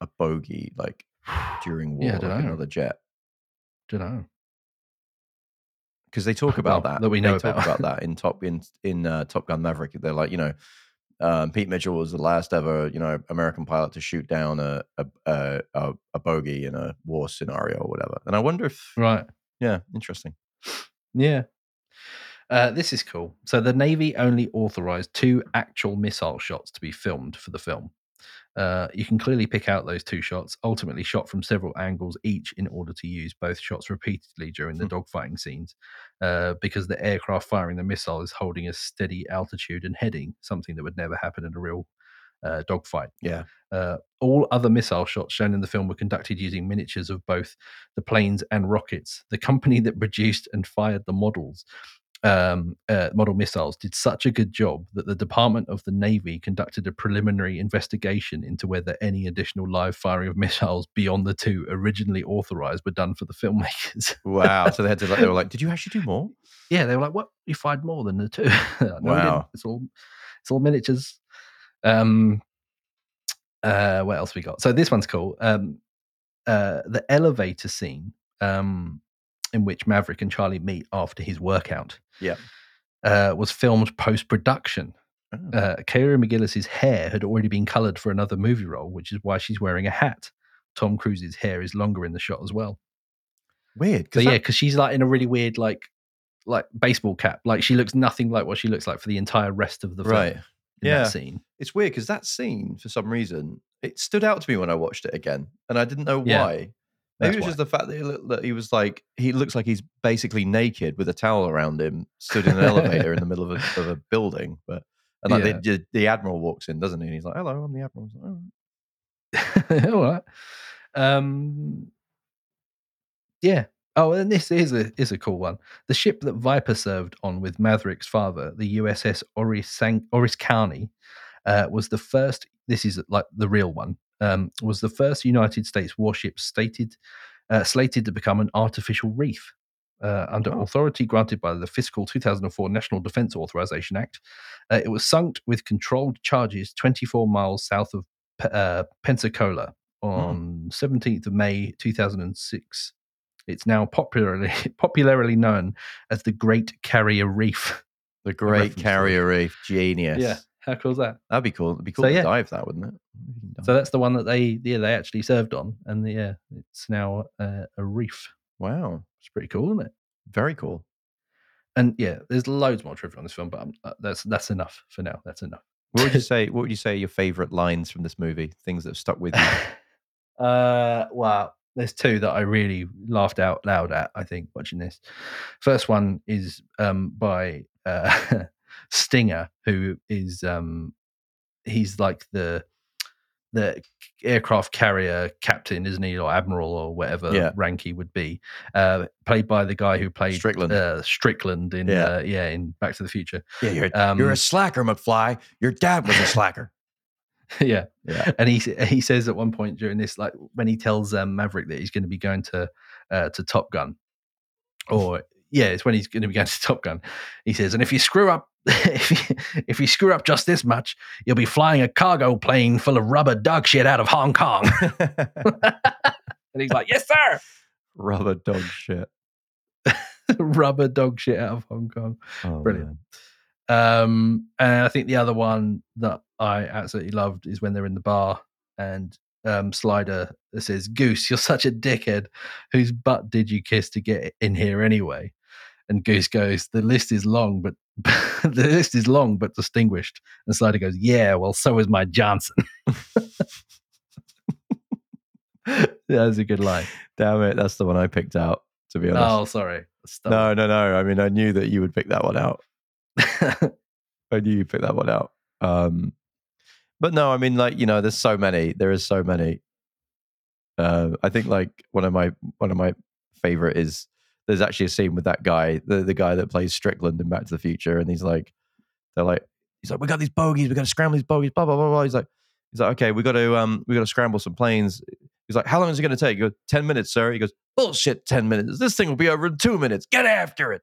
a bogey like [sighs] during war, Yeah, like dunno. another jet. Don't know. Because they talk about Well, that. that we know they talk about. about that [laughs] in Top in in uh, Top Gun Maverick. They're like, you know, um, Pete Mitchell was the last ever, you know, American pilot to shoot down a a a, a, a bogey in a war scenario or whatever. And I wonder if, Right. yeah, interesting. Yeah. Uh, this is cool. So the Navy only authorized two actual missile shots to be filmed for the film. Uh, you can clearly pick out those two shots, ultimately shot from several angles each, in order to use both shots repeatedly during the dogfighting scenes, uh, because the aircraft firing the missile is holding a steady altitude and heading, something that would never happen in a real uh, dogfight. Yeah. Uh, all other missile shots shown in the film were conducted using miniatures of both the planes and rockets. The company that produced and fired the models, um, uh, model missiles, did such a good job that the Department of the Navy conducted a preliminary investigation into whether any additional live firing of [laughs] missiles beyond the two originally authorized were done for the filmmakers. Wow. so they had to. Like, they were like, [laughs] "Did you actually do more?" yeah, they were like, "What? You fired more than the two? [laughs] no. Wow. It's all, it's all miniatures." Um, uh, what else we got? So this one's cool. Um, uh, the elevator scene, um, in which Maverick and Charlie meet after his workout, Yeah. uh, was filmed post production. Oh. Uh, McGillis's hair had already been colored for another movie role, which is why she's wearing a hat. Tom Cruise's hair is longer in the shot as well. Weird. So 'cause yeah, that- because she's like in a really weird like like baseball cap. Like she looks nothing like what she looks like for the entire rest of the film. Right. in Yeah. that scene. it's weird because that scene, for some reason, it stood out to me when I watched it again, and I didn't know Yeah, why. Maybe it was why. just the fact that he, looked, that he was like he looks like he's basically naked with a towel around him, stood in an elevator in the middle of a, of a building. But and like Yeah. the, the the admiral walks in, doesn't he? And he's like, "Hello, I'm the admiral." Like, "Oh, [laughs] "All right." Um. Yeah. Oh, and this is a is a cool one. The ship that Viper served on with Maverick's father, the USS Oris San- Oriskany, uh, was the first. This is like the real one. Um, was the first United States warship stated uh, slated to become an artificial reef. Uh, under Oh. authority granted by the fiscal 2004 National Defense Authorization Act, uh, it was sunk with controlled charges 24 miles south of Pe- uh, Pensacola on 17th of May 2006. It's now popularly [laughs] popularly known as the Great Carrier Reef. The [laughs] Great Carrier Reef, genius. How cool is that? that'd be cool. It'd be cool So, to yeah. dive that, wouldn't it? You can dive. So that's the one that they yeah they actually served on, and yeah, it's now uh, a reef. wow, It's pretty cool, isn't it? very cool. And yeah, there's loads more trivia on this film, but um, uh, that's that's enough for now. That's enough. What would you [laughs] say? What would you say your favorite lines from this movie? Things that have stuck with you? [laughs] uh, well, there's two that I really laughed out loud at. I think watching this. First one is um, by uh, [laughs] Stinger, who is um, he's like the the aircraft carrier captain, isn't he, or admiral, or whatever Yeah. rank he would be, uh, played by the guy who played Strickland. uh, Strickland in Yeah. uh, yeah in Back to the Future. Yeah, you're, Um, you're a slacker, McFly. Your dad was a [laughs] slacker. yeah, Yeah. and he he says at one point during this, like when he tells um, Maverick that he's going to be going to uh, to Top Gun, or yeah, it's when he's going to be going to Top Gun. He says, and if you screw up, [laughs] if you, if you screw up just this much, you'll be flying a cargo plane full of rubber dog shit out of Hong Kong. [laughs] [laughs] and he's like, yes, sir, Rubber dog shit. rubber dog shit out of Hong Kong. Oh, Brilliant. man. Um, and I think the other one that I absolutely loved is when they're in the bar and um, Slider says, "Goose, you're such a dickhead. Whose butt did you kiss to get in here anyway?" And Goose goes, "The list is long, but [laughs] the list is long but distinguished." And Slider goes, "Yeah, well, so is my Johnson." [laughs] that was a good line. Damn it. That's the one I picked out, to be honest. Oh, sorry. Stop. no, no, no. I mean, I knew that you would pick that one out. [laughs] I knew you'd pick that one out. Um, but no, I mean, like you know, there's so many. There is so many. Uh, I think like one of my one of my favorite is there's actually a scene with that guy, the the guy that plays Strickland in Back to the Future, and he's like, they're like, he's like, we got these bogeys, we got to scramble these bogeys, blah blah blah blah. He's like, he's like, okay, we got to um, we got to scramble some planes. He's like, how long is it going to take? He goes, ten minutes, sir. He goes, bullshit, ten minutes. This thing will be over in two minutes. Get after it.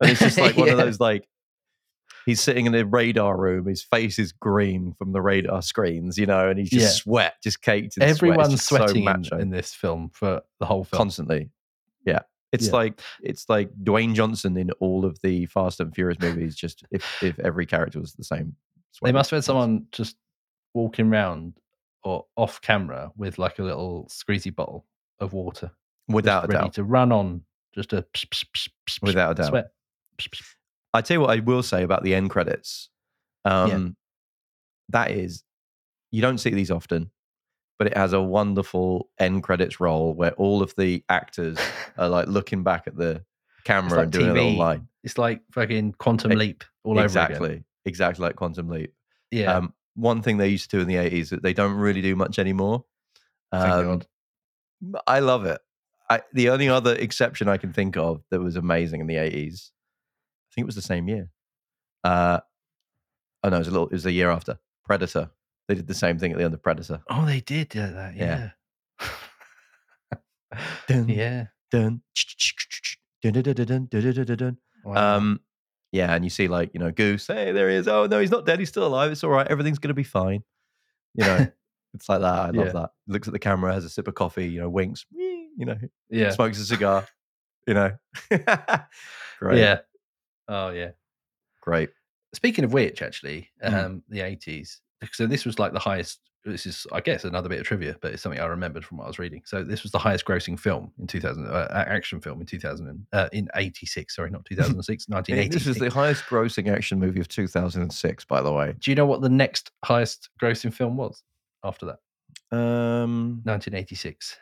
And it's just [laughs] like one of those like he's sitting in a radar room. His face is green from the radar screens, you know, and he's just Yeah. sweat, just caked in sweat. Everyone's so sweating in, in this film for the whole film. constantly. Yeah, it's Yeah. like it's like Dwayne Johnson in all of the Fast and Furious movies. Just if if every character was the same. They must have had someone just walking around or off camera with like a little squeezy bottle of water, without a ready doubt. to run on, just a psh, psh, psh, Without a doubt. sweat. I tell you what, I will say about the end credits. Um, That is, you don't see these often, but it has a wonderful end credits roll where all of the actors [laughs] are like looking back at the camera like and doing TV. line. It's like fucking Quantum E- Leap all over exactly, again. exactly like Quantum Leap. Yeah, Um, one thing they used to do in the 80s that they don't really do much anymore. Um. I love it. I, the only other exception I can think of that was amazing in the 80s, I think it was the same year. Uh, oh no, it was a little. It was a year after Predator. They did the same thing at the end of Predator. Oh, they did do that. Yeah. Yeah. yeah. Yeah, and you see like you know Goose. Hey, there he is. Oh no, he's not dead. He's still alive. It's all right. Everything's gonna be fine. You know, [laughs] it's like that. I love yeah. that. Looks at the camera, has a sip of coffee. You know, winks. You know, yeah. Smokes a cigar. you know, [laughs] great. Yeah. Oh yeah. Great. Speaking of which, actually, mm-hmm. um, mm. the eighties. So this was like the highest. This is, I guess, another bit of trivia, but it's something I remembered from what I was reading. So this was the highest grossing film in 2000, uh, action film in 2000, uh, in 86. Sorry, not 2006 1986 [laughs] This was the highest grossing action movie of 2006, by the way. Do you know what the next highest grossing film was after that? Um, 1986.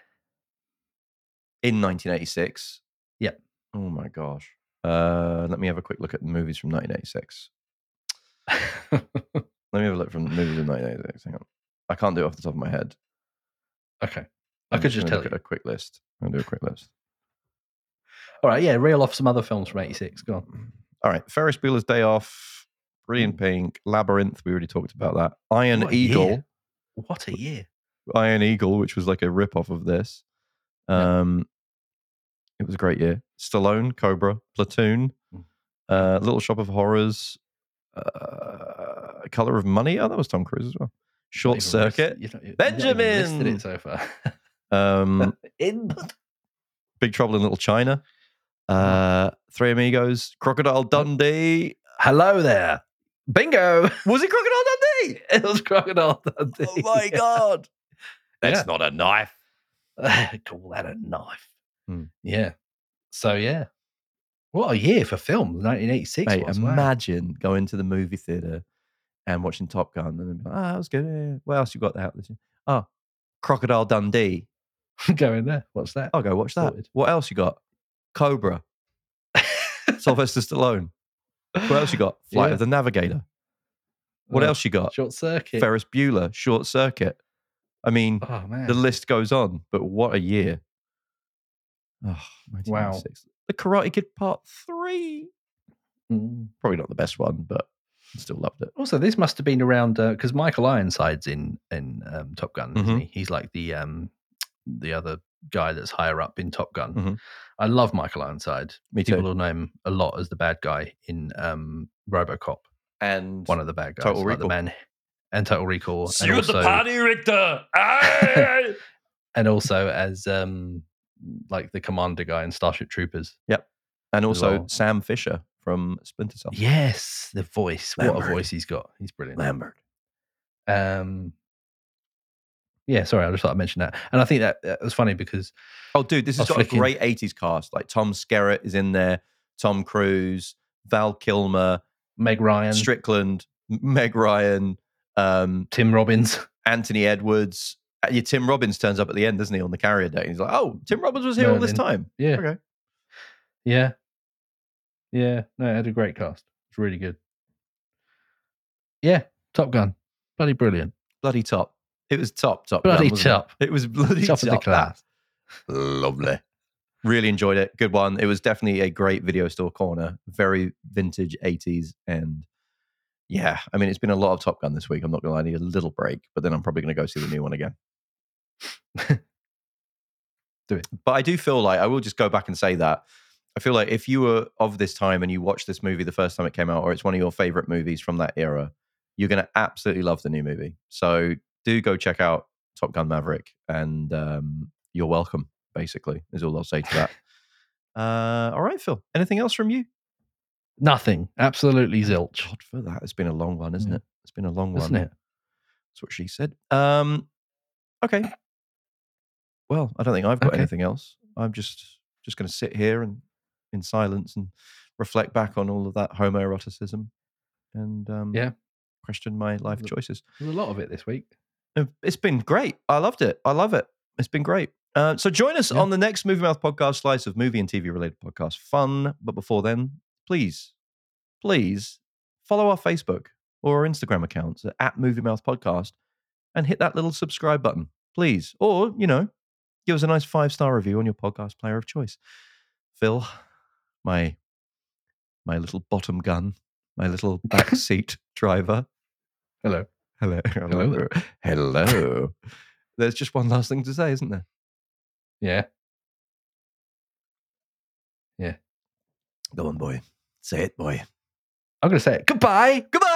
in 1986. Yep. Oh my gosh. Uh, let me have a quick look at the movies from 1986. [laughs] Let me have a look from the movies in 1986. Hang on. I can't do it off the top of my head. okay. I I'm could just gonna tell look you. at a quick list. I'll do a quick list. All right. Yeah. Reel off some other films from 86. Go on. All right. Ferris Bueller's Day Off, Brilliant Pink, Labyrinth. We already talked about that. Iron What a Eagle. year. What a year. Iron Eagle, which was like a rip off of this. Yeah. Um, it was a great year. Stallone, Cobra, Platoon, Mm. uh, Little Shop of Horrors, uh, Color of Money. Oh, that was Tom Cruise as well. Short Not even list- Circuit, you don't- you've not Benjamin! it so far. [laughs] um, [laughs] In Big Trouble in Little China, uh, Three Amigos, Crocodile Dundee. Hello there. Bingo. [laughs] Was it Crocodile Dundee? It was Crocodile Dundee. Oh my god, that's Yeah. not a knife. Call that a knife. Hmm. Yeah. So, yeah. What a year for films. 1986 Mate, was. wow. imagine going to the movie theater and watching Top Gun and then be like, ah, that was good. yeah. What else you got out this year? Oh, Crocodile Dundee. [laughs] Go in there. What's that? I'll go watch that. Sorted. What else you got? Cobra. [laughs] Sylvester Stallone. What else you got? Flight Yeah. of the Navigator. What Oh, else you got? Short circuit. Ferris Bueller, Short Circuit. I mean, oh, the list goes on, but what a year. Oh, 1996. The Karate Kid Part 3. Mm. Probably not the best one, but I still loved it. Also, this must have been around because Michael Ironside's in in um, Top Gun, isn't Mhm. he? He's like the um, the other guy that's higher up in Top Gun. Mhm. I love Michael Ironside. Me People too. will know him a lot as the bad guy in um, RoboCop, And one of the bad guys, Total like the Recall. man, and Total Recall, See and you at the party, Richter. [laughs] And also as um, like the commander guy in Starship Troopers. Yep. And also well. Sam Fisher from Splinter Cell. Yes, the voice. What a voice he's got. He's brilliant. Lambert. Um, yeah, sorry, I just thought I'd mention that. And I think that, that was funny because Oh, dude, this has got flicking- a great 80s cast. Like Tom Skerritt is in there, Tom Cruise, Val Kilmer, Meg Ryan, Strickland, Meg Ryan, um, Tim Robbins. [laughs] Anthony Edwards. Uh, Yeah, Tim Robbins turns up at the end, doesn't he, on the carrier day? And he's like, oh, Tim Robbins was here all this time. Yeah. Okay. Yeah. Yeah. No, it had a great cast. It's really good. Yeah. Top Gun. Bloody brilliant. Bloody top. It was top, top. Bloody it? top. It was bloody Top top. of the class. Lovely. Really enjoyed it. Good one. It was definitely a great video store corner. Very vintage 80s. And yeah, I mean, it's been a lot of Top Gun this week. I'm not going to lie, I need a little break, but then I'm probably going to go see the new one again. [laughs] Do it. But I do feel like I will just go back and say that. I feel like if you were of this time and you watched this movie the first time it came out, or it's one of your favorite movies from that era, you're going to absolutely love the new movie. So do go check out Top Gun Maverick, and um, you're welcome. Basically, is all I'll say to that. [laughs] uh, all right, Phil. Anything else from you? Nothing. Absolutely zilch. God, for that, it's been a long one, isn't Mm. it? It's been a long Isn't one. it? That's what she said. Um, okay. Well, I don't think I've got Okay. anything else. I'm just just going to sit here and in silence and reflect back on all of that homoeroticism and um, Yeah. question my life There's choices. There's a lot of it this week. It's been great. I loved it. I love it. It's been great. Uh, so join us Yeah. on the next Movie Mouth podcast, slice of movie and TV related podcast fun. But before then, please, please follow our Facebook. or our Instagram accounts at Movie Mouth Podcast and hit that little subscribe button, please. Or, you know, give us a nice five star review on your podcast player of choice. Phil, my my little bottom gun, my little backseat [laughs] driver. Hello. Hello. [laughs] Hello Hello. [laughs] There's just one last thing to say, isn't there? Yeah. Yeah. Go on, boy. Say it, boy. I'm going to say it. Goodbye. Goodbye.